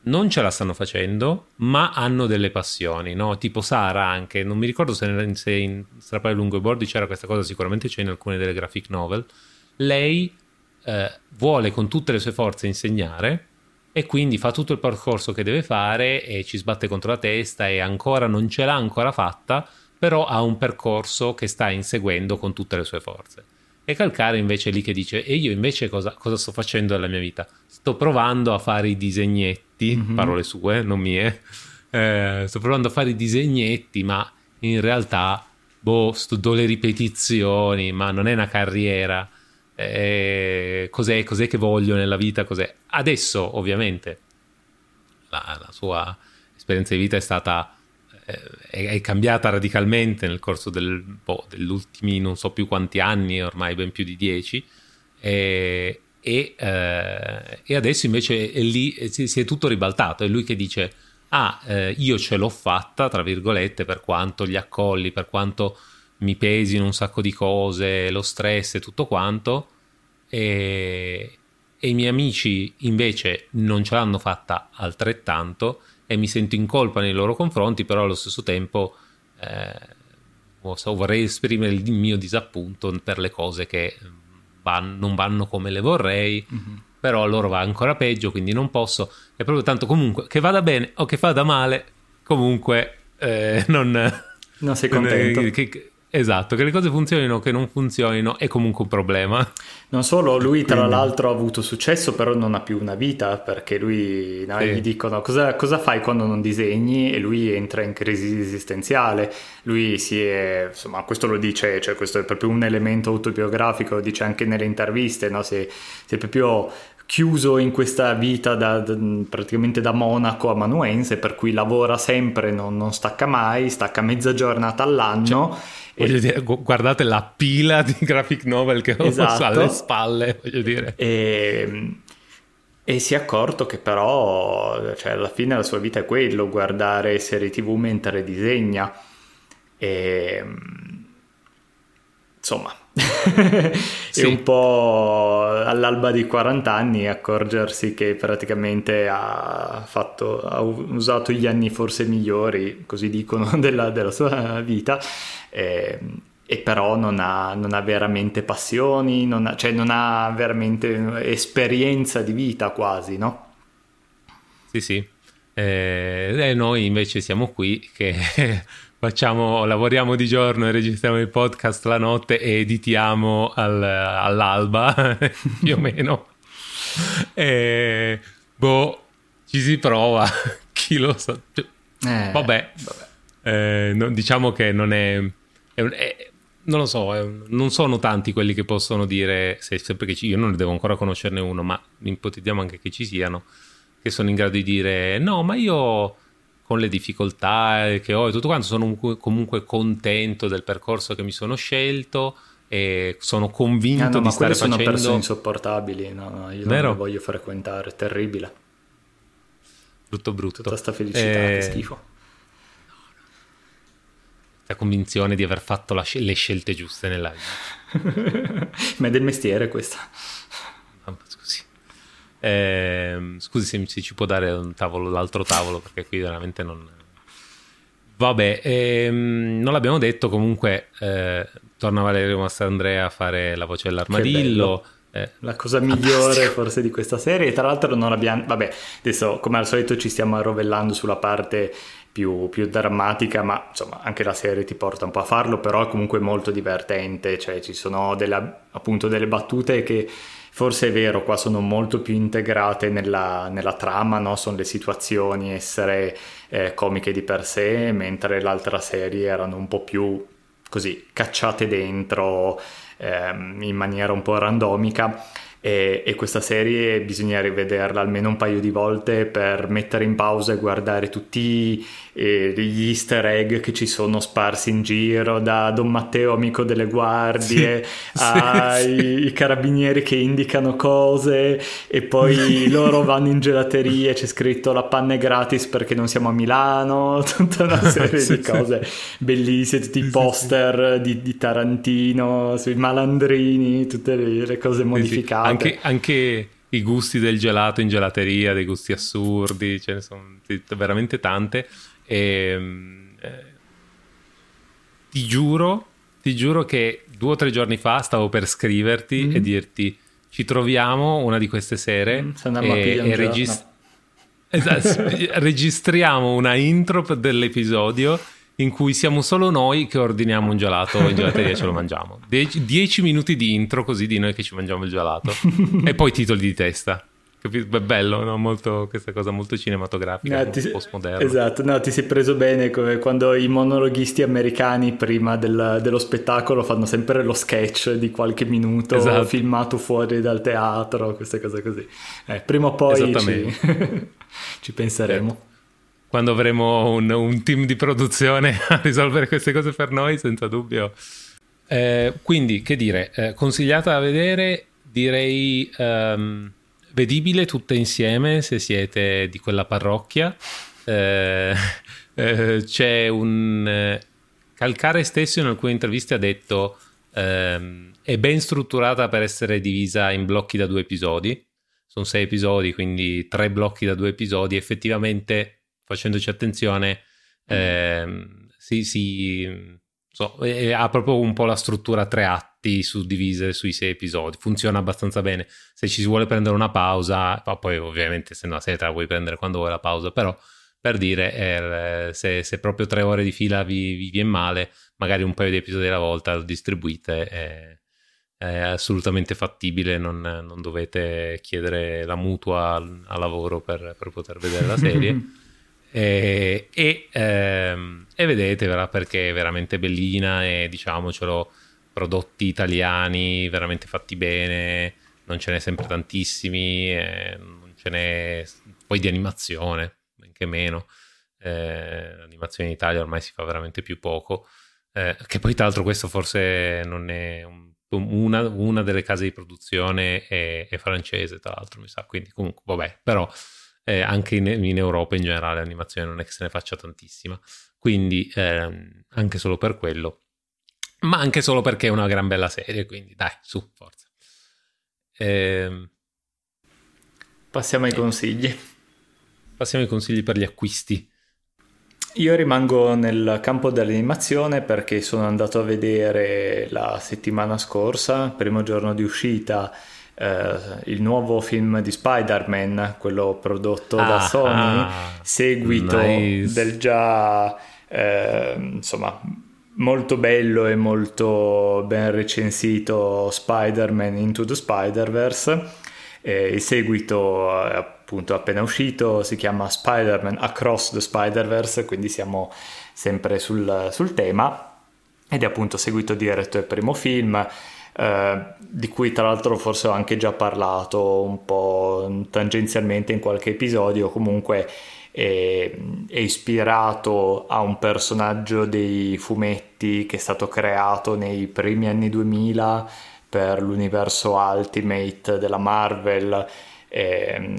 non ce la stanno facendo, ma hanno delle passioni, no? Tipo Sara anche, non mi ricordo se, se in Strappare lungo i bordi c'era questa cosa, sicuramente c'è in alcune delle graphic novel. Lei eh, vuole con tutte le sue forze insegnare e quindi fa tutto il percorso che deve fare e ci sbatte contro la testa e ancora non ce l'ha ancora fatta, però ha un percorso che sta inseguendo con tutte le sue forze. E Calcare invece è lì che dice, e io invece cosa, cosa sto facendo della mia vita? Sto provando a fare i disegnetti, mm-hmm. parole sue, non mie, eh, sto provando a fare i disegnetti, ma in realtà, boh, sto, do le ripetizioni, ma non è una carriera. Eh, cos'è, cos'è, che voglio nella vita? Cos'è? Adesso, ovviamente, la, la sua esperienza di vita è stata è, è, cambiata radicalmente nel corso del, boh, degli ultimi non so più quanti anni, ormai ben più di dieci, e, e, eh, e adesso invece è lì, si, si, è tutto ribaltato, è lui che dice, ah, eh, io ce l'ho fatta, tra virgolette, per quanto gli accolli, per quanto mi pesino un sacco di cose, lo stress e tutto quanto, e, e i miei amici invece non ce l'hanno fatta altrettanto e mi sento in colpa nei loro confronti, però allo stesso tempo eh, vorrei esprimere il mio disappunto per le cose che van, non vanno come le vorrei, mm-hmm. però a loro va ancora peggio, quindi non posso. È proprio tanto comunque che vada bene o che vada male, comunque eh, non... Non sei contento. Che, Esatto, che le cose funzionino o che non funzionino è comunque un problema. Non solo, lui tra Quindi... l'altro ha avuto successo, però non ha più una vita, perché lui no, sì. gli dicono cosa, cosa, fai quando non disegni e lui entra in crisi esistenziale. Lui si è, insomma, questo lo dice, cioè questo è proprio un elemento autobiografico, lo dice anche nelle interviste, no? si, si è proprio chiuso in questa vita da, da, praticamente da monaco amanuense, per cui lavora sempre, non, non stacca mai, stacca mezza giornata all'anno. Cioè dire, guardate la pila di graphic novel che ho esatto. alle spalle, voglio dire. E, e si è accorto che però, cioè, alla fine la sua vita è quello, guardare serie tv mentre disegna. E, insomma, sì. e un po' all'alba di 40 anni accorgersi che praticamente ha, fatto, ha usato gli anni forse migliori, così dicono, della, della sua vita eh, e però non ha, non ha, veramente passioni, non ha, cioè non ha veramente esperienza di vita quasi, no? Sì, sì. Eh, e noi invece siamo qui che facciamo, lavoriamo di giorno e registriamo il podcast la notte e editiamo al, all'alba, più o meno. E, boh, ci si prova, chi lo sa. Cioè, eh, vabbè, vabbè. Eh, no, diciamo che non è è è, non lo so, non sono tanti quelli che possono dire, se che ci, io non ne devo ancora conoscerne uno, ma ipotizziamo anche che ci siano, che sono in grado di dire no, ma io con le difficoltà che ho e tutto quanto sono comunque contento del percorso che mi sono scelto e sono convinto ah, no, di stare facendo... sono persone insopportabili, no, no, io Vero? non le voglio frequentare, terribile. Brutto brutto. Tutta sta felicità, eh, schifo la convinzione di aver fatto sc- le scelte giuste nella vita. Ma è del mestiere questa. Scusi. Eh, scusi se, se, ci può dare un tavolo, l'altro tavolo, perché qui veramente non... Vabbè, ehm, non l'abbiamo detto, comunque eh, torna Valerio Mastrandrea a fare la voce dell'armadillo. Eh, la cosa migliore forse di questa serie. Tra l'altro non abbiamo... Vabbè, adesso come al solito ci stiamo arrovellando sulla parte più, più, drammatica, ma insomma anche la serie ti porta un po' a farlo, però è comunque molto divertente, cioè ci sono delle, appunto delle battute che forse è vero, qua sono molto più integrate nella, nella trama, no? sono le situazioni essere eh, comiche di per sé, mentre l'altra serie erano un po' più così cacciate dentro ehm, in maniera un po' randomica e, e, questa serie bisogna rivederla almeno un paio di volte per mettere in pausa e guardare tutti eh, gli easter egg che ci sono sparsi in giro da Don Matteo amico delle guardie sì, ai sì, sì. carabinieri che indicano cose e poi loro vanno in gelateria c'è scritto la panna è gratis perché non siamo a Milano tutta una serie di cose bellissime tutti i poster di, di, Tarantino sui malandrini tutte le, le cose modificate anche, anche, i gusti del gelato in gelateria, dei gusti assurdi, ce ne sono veramente tante. E, ehm, eh, ti giuro, ti giuro che due o tre giorni fa stavo per scriverti mm. e dirti ci troviamo una di queste sere mm, e, e regist- no. esatto, registriamo una intro dell'episodio in cui siamo solo noi che ordiniamo un gelato in gelateria e ce lo mangiamo. Die- dieci minuti di intro così di noi che ci mangiamo il gelato e poi titoli di testa. Capito? Bello, no? molto, questa cosa molto cinematografica, no, ti, postmoderna. Esatto, no, ti sei preso bene come quando i monologhisti americani prima del, dello spettacolo fanno sempre lo sketch di qualche minuto esatto. filmato fuori dal teatro, queste cose così. Eh, prima o poi ci, ci penseremo. Certo quando avremo un, un, team di produzione a risolvere queste cose per noi, senza dubbio. Eh, quindi, che dire, eh, consigliata da vedere, direi um, vedibile tutte insieme se siete di quella parrocchia. Eh, eh c'è un... Eh, Calcare stesso in alcune interviste ha detto ehm, è ben strutturata per essere divisa in blocchi da due episodi. Sono sei episodi, quindi tre blocchi da due episodi. Effettivamente facendoci attenzione, eh, si, si so, ha proprio un po' la struttura a tre atti suddivise sui sei episodi. Funziona abbastanza bene. Se ci si vuole prendere una pausa, poi ovviamente se no, se te la vuoi prendere quando vuoi la pausa, però per dire, eh, se, se, proprio tre ore di fila vi, vi, viene male, magari un paio di episodi alla volta lo distribuite. È, è assolutamente fattibile, non, non, dovete chiedere la mutua al, al lavoro per, per poter vedere la serie. E, e, ehm, e vedetevela perché è veramente bellina e diciamocelo, prodotti italiani veramente fatti bene, non ce n'è sempre tantissimi, non ce n'è poi di animazione, benché meno. Eh, l'animazione in Italia ormai si fa veramente più poco. Eh, che poi, tra l'altro, questo forse non è un, una, una, delle case di produzione è, è, francese, tra l'altro, mi sa. Quindi, comunque, vabbè, però eh, anche in, in, Europa in generale l'animazione non è che se ne faccia tantissima, quindi ehm, anche solo per quello, ma anche solo perché è una gran bella serie, quindi dai, su, forza. Eh, Passiamo ai eh, consigli. Passiamo ai consigli per gli acquisti. Io rimango nel campo dell'animazione perché sono andato a vedere la settimana scorsa, primo giorno di uscita, eh, il nuovo film di Spider-Man, quello prodotto ah, da Sony, ah, seguito nice. del già eh, insomma molto bello e molto ben recensito Spider-Man Into the Spider-Verse. Eh, il seguito appunto appena uscito si chiama Spider-Man Across the Spider-Verse, quindi siamo sempre sul, sul tema ed è appunto seguito diretto al primo film eh, di cui tra l'altro forse ho anche già parlato un po' tangenzialmente in qualche episodio, comunque è, è, ispirato a un personaggio dei fumetti che è stato creato nei primi anni 2000 per l'universo Ultimate della Marvel. Eh,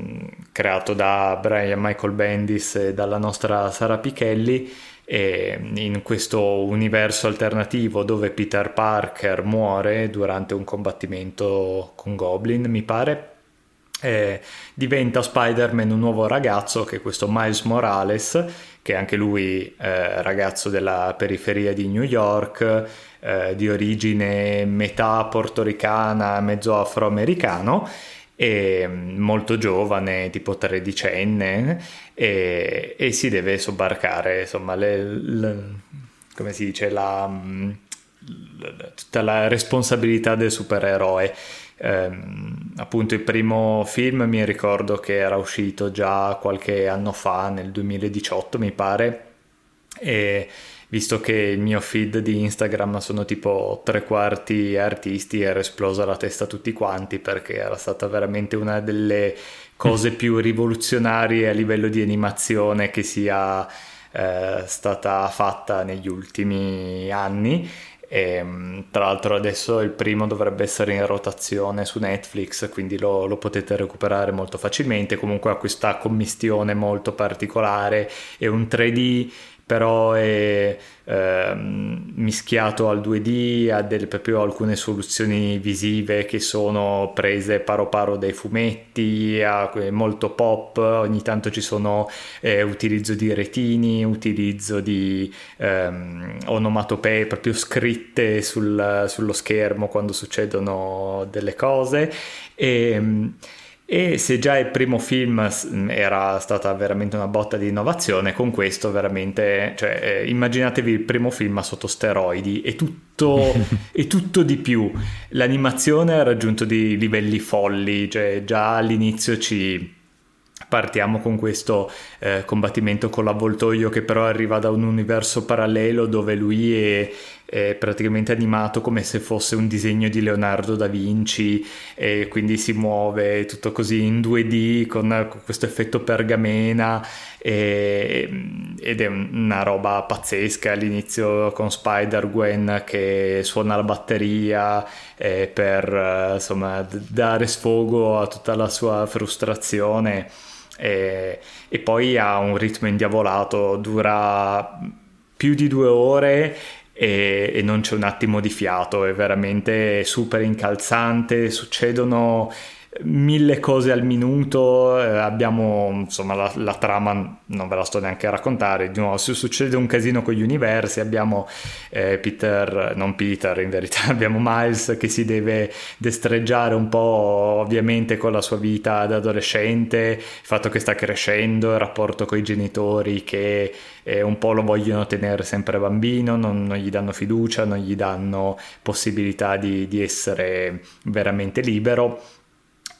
creato da Brian Michael Bendis e dalla nostra Sara Pichelli in questo universo alternativo dove Peter Parker muore durante un combattimento con Goblin, mi pare. Eh, diventa Spider-Man un nuovo ragazzo che è questo Miles Morales, che è anche lui eh, ragazzo della periferia di New York, eh, di origine metà portoricana, mezzo afroamericano e molto giovane, tipo tredicenne, e, e si deve sobbarcare, insomma, le, le, come si dice, la, la, tutta la responsabilità del supereroe. Eh, appunto il primo film mi ricordo che era uscito già qualche anno fa, nel 2018 mi pare, e visto che il mio feed di Instagram sono tipo tre quarti artisti, era esplosa la testa a tutti quanti perché era stata veramente una delle cose più rivoluzionarie a livello di animazione che sia eh, stata fatta negli ultimi anni. E, tra l'altro adesso il primo dovrebbe essere in rotazione su Netflix, quindi lo, lo, potete recuperare molto facilmente. Comunque ha questa commistione molto particolare e un 3D però è ehm, mischiato al 2D, ha delle, proprio alcune soluzioni visive che sono prese paro paro dai fumetti, è molto pop, ogni tanto ci sono eh, utilizzo di retini, utilizzo di ehm, onomatopee proprio scritte sul, sullo schermo quando succedono delle cose. E e se già il primo film era stata veramente una botta di innovazione, con questo veramente, cioè, eh, immaginatevi il primo film sotto steroidi e tutto, e tutto di più. L'animazione ha raggiunto dei livelli folli, cioè già all'inizio ci partiamo con questo eh, combattimento con l'avvoltoio che però arriva da un universo parallelo dove lui è, è, praticamente animato come se fosse un disegno di Leonardo da Vinci e quindi si muove tutto così in 2D con, con questo effetto pergamena e, ed è una roba pazzesca. All'inizio con Spider-Gwen che suona la batteria eh, per insomma dare sfogo a tutta la sua frustrazione e, e poi ha un ritmo indiavolato, dura più di due ore e, e, non c'è un attimo di fiato, è veramente super incalzante, succedono mille cose al minuto, eh, abbiamo insomma la, la, trama, non ve la sto neanche a raccontare, di nuovo succede un casino con gli universi, abbiamo eh, Peter, non Peter in verità, abbiamo Miles che si deve destreggiare un po' ovviamente con la sua vita da adolescente, il fatto che sta crescendo, il rapporto con i genitori che eh, un po' lo vogliono tenere sempre bambino, non, non, gli danno fiducia, non gli danno possibilità di, di essere veramente libero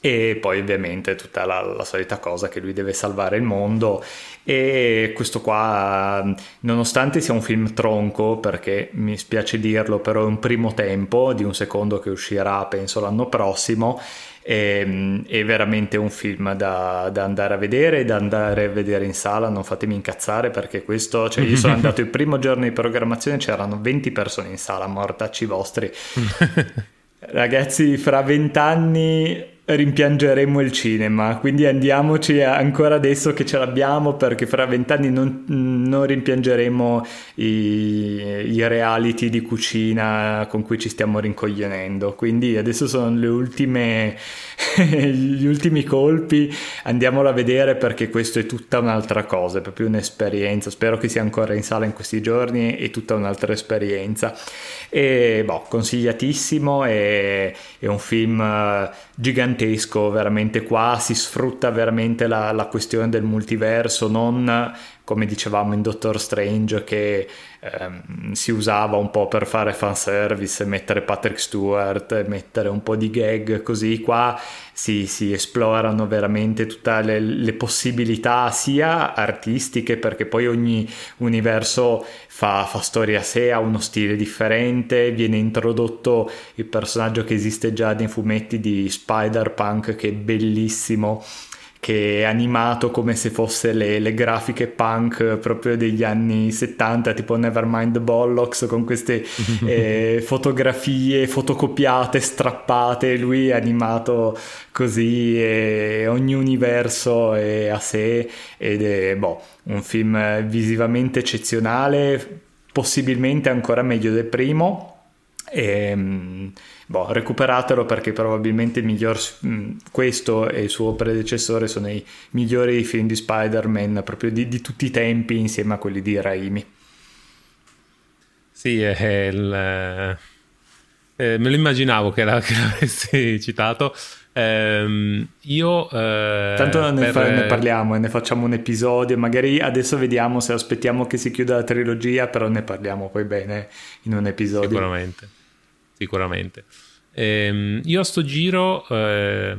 e poi ovviamente tutta la, la, solita cosa che lui deve salvare il mondo. E questo qua nonostante sia un film tronco perché mi spiace dirlo però è un primo tempo di un secondo che uscirà penso l'anno prossimo. E, è veramente un film da, da, andare a vedere da andare a vedere in sala. Non fatemi incazzare perché questo cioè io sono andato il primo giorno di programmazione c'erano 20 persone in sala mortacci vostri. Ragazzi fra vent'anni rimpiangeremo il cinema, quindi andiamoci ancora adesso che ce l'abbiamo perché fra vent'anni non, non, rimpiangeremo i, i, reality di cucina con cui ci stiamo rincoglionendo, quindi adesso sono le ultime, gli ultimi colpi, andiamolo a vedere perché questo è tutta un'altra cosa, è proprio un'esperienza, spero che sia ancora in sala in questi giorni, è tutta un'altra esperienza. E boh, consigliatissimo, è, è un film gigantesco, veramente qua si sfrutta veramente la, la questione del multiverso, non come dicevamo in Doctor Strange che ehm, si usava un po' per fare fanservice, mettere Patrick Stewart, mettere un po' di gag così, qua si, si esplorano veramente tutte le, le, possibilità sia artistiche perché poi ogni universo fa, fa storia a sé, ha uno stile differente, viene introdotto il personaggio che esiste già nei fumetti di Spider-Punk che è bellissimo che è animato come se fosse le, le, grafiche punk proprio degli anni 70, tipo Nevermind the Bollocks, con queste eh, fotografie fotocopiate, strappate, lui è animato così e ogni universo è a sé ed è boh, un film visivamente eccezionale, possibilmente ancora meglio del primo. E, ehm, boh, recuperatelo perché probabilmente il miglior, mm, questo e il suo predecessore sono i migliori film di Spider-Man proprio di, di tutti i tempi insieme a quelli di Raimi. Sì, è il, eh, eh, me lo immaginavo che, la, che l'avessi citato. Eh, io eh, tanto ne, per... fa, ne, parliamo e ne facciamo un episodio. Magari adesso vediamo se aspettiamo che si chiuda la trilogia, però ne parliamo poi bene in un episodio. Sicuramente sicuramente. Ehm, io a sto giro, eh,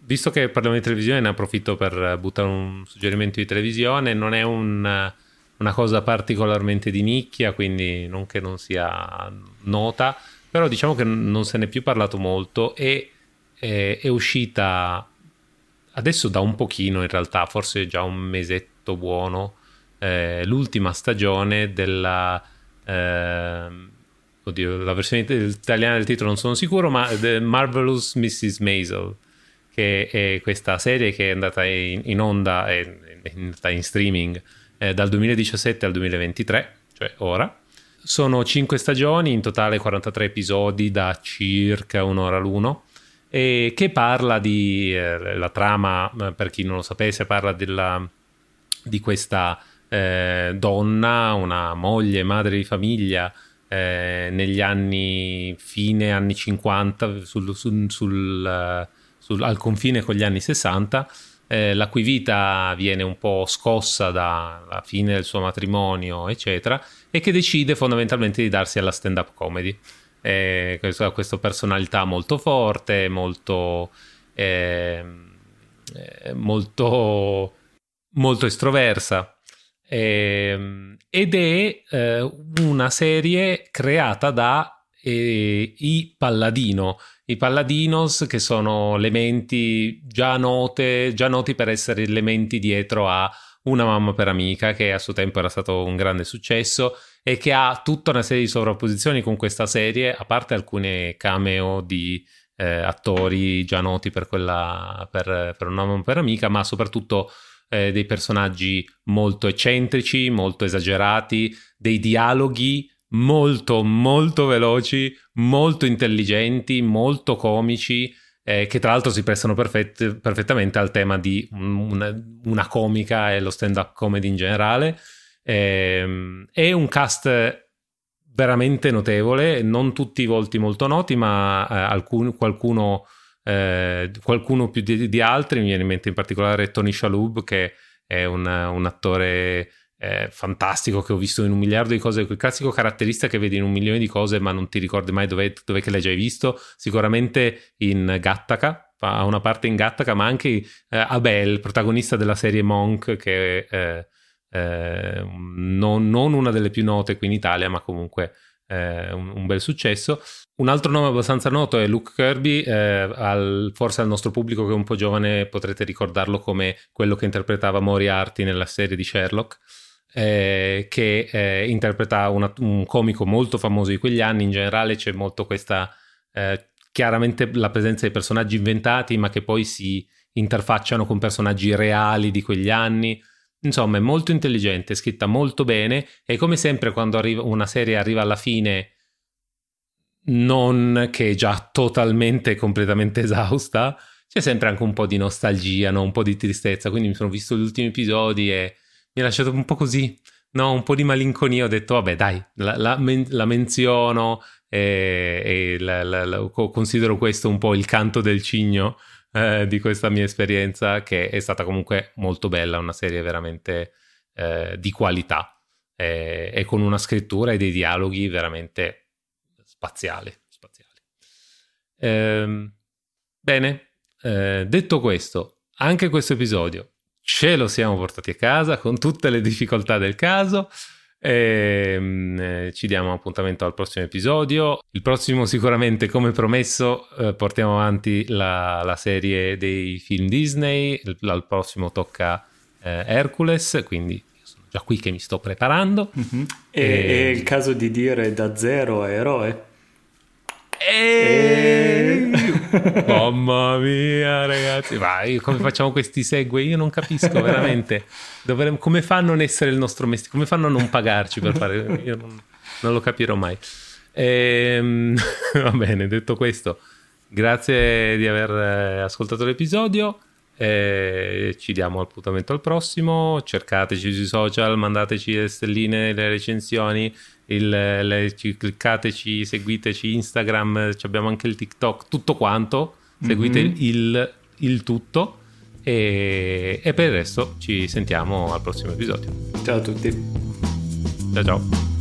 visto che parliamo di televisione, ne approfitto per buttare un suggerimento di televisione. Non è un, una cosa particolarmente di nicchia, quindi non che non sia nota, però diciamo che non se n'è più parlato molto e è, è uscita adesso da un pochino in realtà, forse già un mesetto buono, eh, l'ultima stagione della... Eh, oddio, la versione italiana del titolo non sono sicuro, ma The Marvelous Mrs. Maisel, che è questa serie che è andata in, in onda, è, è in streaming eh, dal 2017 al 2023, cioè ora. Sono 5 stagioni, in totale 43 episodi da circa un'ora l'uno, e che parla di... Eh, la trama, eh, per chi non lo sapesse, parla della, di questa eh, donna, una moglie, madre di famiglia, eh, negli anni fine anni 50 sul, sul, sul, al confine con gli anni 60 eh, la cui vita viene un po' scossa dalla fine del suo matrimonio, eccetera, e che decide fondamentalmente di darsi alla stand-up comedy. Eh, questa, questa personalità molto forte, molto, eh, molto, molto estroversa. Eh, ed è eh, una serie creata da eh, i Palladino, i Palladinos che sono elementi già note, già noti per essere elementi dietro a Una mamma per amica che a suo tempo era stato un grande successo e che ha tutta una serie di sovrapposizioni con questa serie, a parte alcune cameo di eh, attori già noti per, quella, per, per Una mamma per amica, ma soprattutto eh, dei personaggi molto eccentrici, molto esagerati, dei dialoghi molto molto veloci, molto intelligenti, molto comici, eh, che tra l'altro si prestano perfett- perfettamente al tema di una, una, comica e lo stand-up comedy in generale. Eh, è un cast veramente notevole, non tutti i volti molto noti, ma eh, alcun, qualcuno, eh, qualcuno, più di, di, altri. Mi viene in mente in particolare Tony Shalhoub, che è un, un attore eh, fantastico che ho visto in un miliardo di cose, quel classico caratterista che vedi in un milione di cose ma non ti ricordi mai dove, dove l'hai già visto, sicuramente in Gattaca, ha una parte in Gattaca, ma anche eh, Abel, protagonista della serie Monk, che è eh, non, non, una delle più note qui in Italia, ma comunque eh, un, un, bel successo. Un altro nome abbastanza noto è Luke Kirby, eh, al, forse al nostro pubblico che è un po' giovane potrete ricordarlo come quello che interpretava Moriarty nella serie di Sherlock eh, che eh, interpreta una, un comico molto famoso di quegli anni. In generale c'è molto questa, eh, chiaramente la presenza di personaggi inventati, ma che poi si interfacciano con personaggi reali di quegli anni. Insomma, è molto intelligente, scritta molto bene e come sempre quando una serie arriva alla fine non che è già totalmente completamente esausta, c'è sempre anche un po' di nostalgia, no? un po' di tristezza. Quindi mi sono visto gli ultimi episodi e mi ha lasciato un po' così, no? Un po' di malinconia. Ho detto, vabbè, dai, la, la, men- la menziono e, e la, considero questo un po' il canto del cigno eh, di questa mia esperienza, che è stata comunque molto bella, una serie veramente eh, di qualità eh, e con una scrittura e dei dialoghi veramente spaziali. spaziali. Ehm, bene, eh, detto questo, anche questo episodio ce lo siamo portati a casa con tutte le difficoltà del caso. E, ehm, eh, ci diamo appuntamento al prossimo episodio. Il prossimo, sicuramente, come promesso, eh, portiamo avanti la, la, serie dei film Disney. Il, al prossimo tocca eh, Hercules, quindi sono già qui che mi sto preparando. Mm-hmm. E, e... È il caso di dire da zero a eroe? E... Mamma mia, ragazzi, vai, come facciamo questi segue? Io non capisco veramente Dovremmo... come fa a non essere il nostro mestiere, come fanno a non pagarci per fare. Io non, non lo capirò mai. Ehm... Va bene, detto questo, grazie di aver eh, ascoltato l'episodio. Eh, ci diamo appuntamento al prossimo. Cercateci sui social, mandateci le stelline, le recensioni il, le, cliccateci, seguiteci Instagram, abbiamo anche il TikTok, tutto quanto, seguite mm-hmm. il, il, tutto e, e per il resto ci sentiamo al prossimo episodio. Ciao a tutti. Ciao ciao.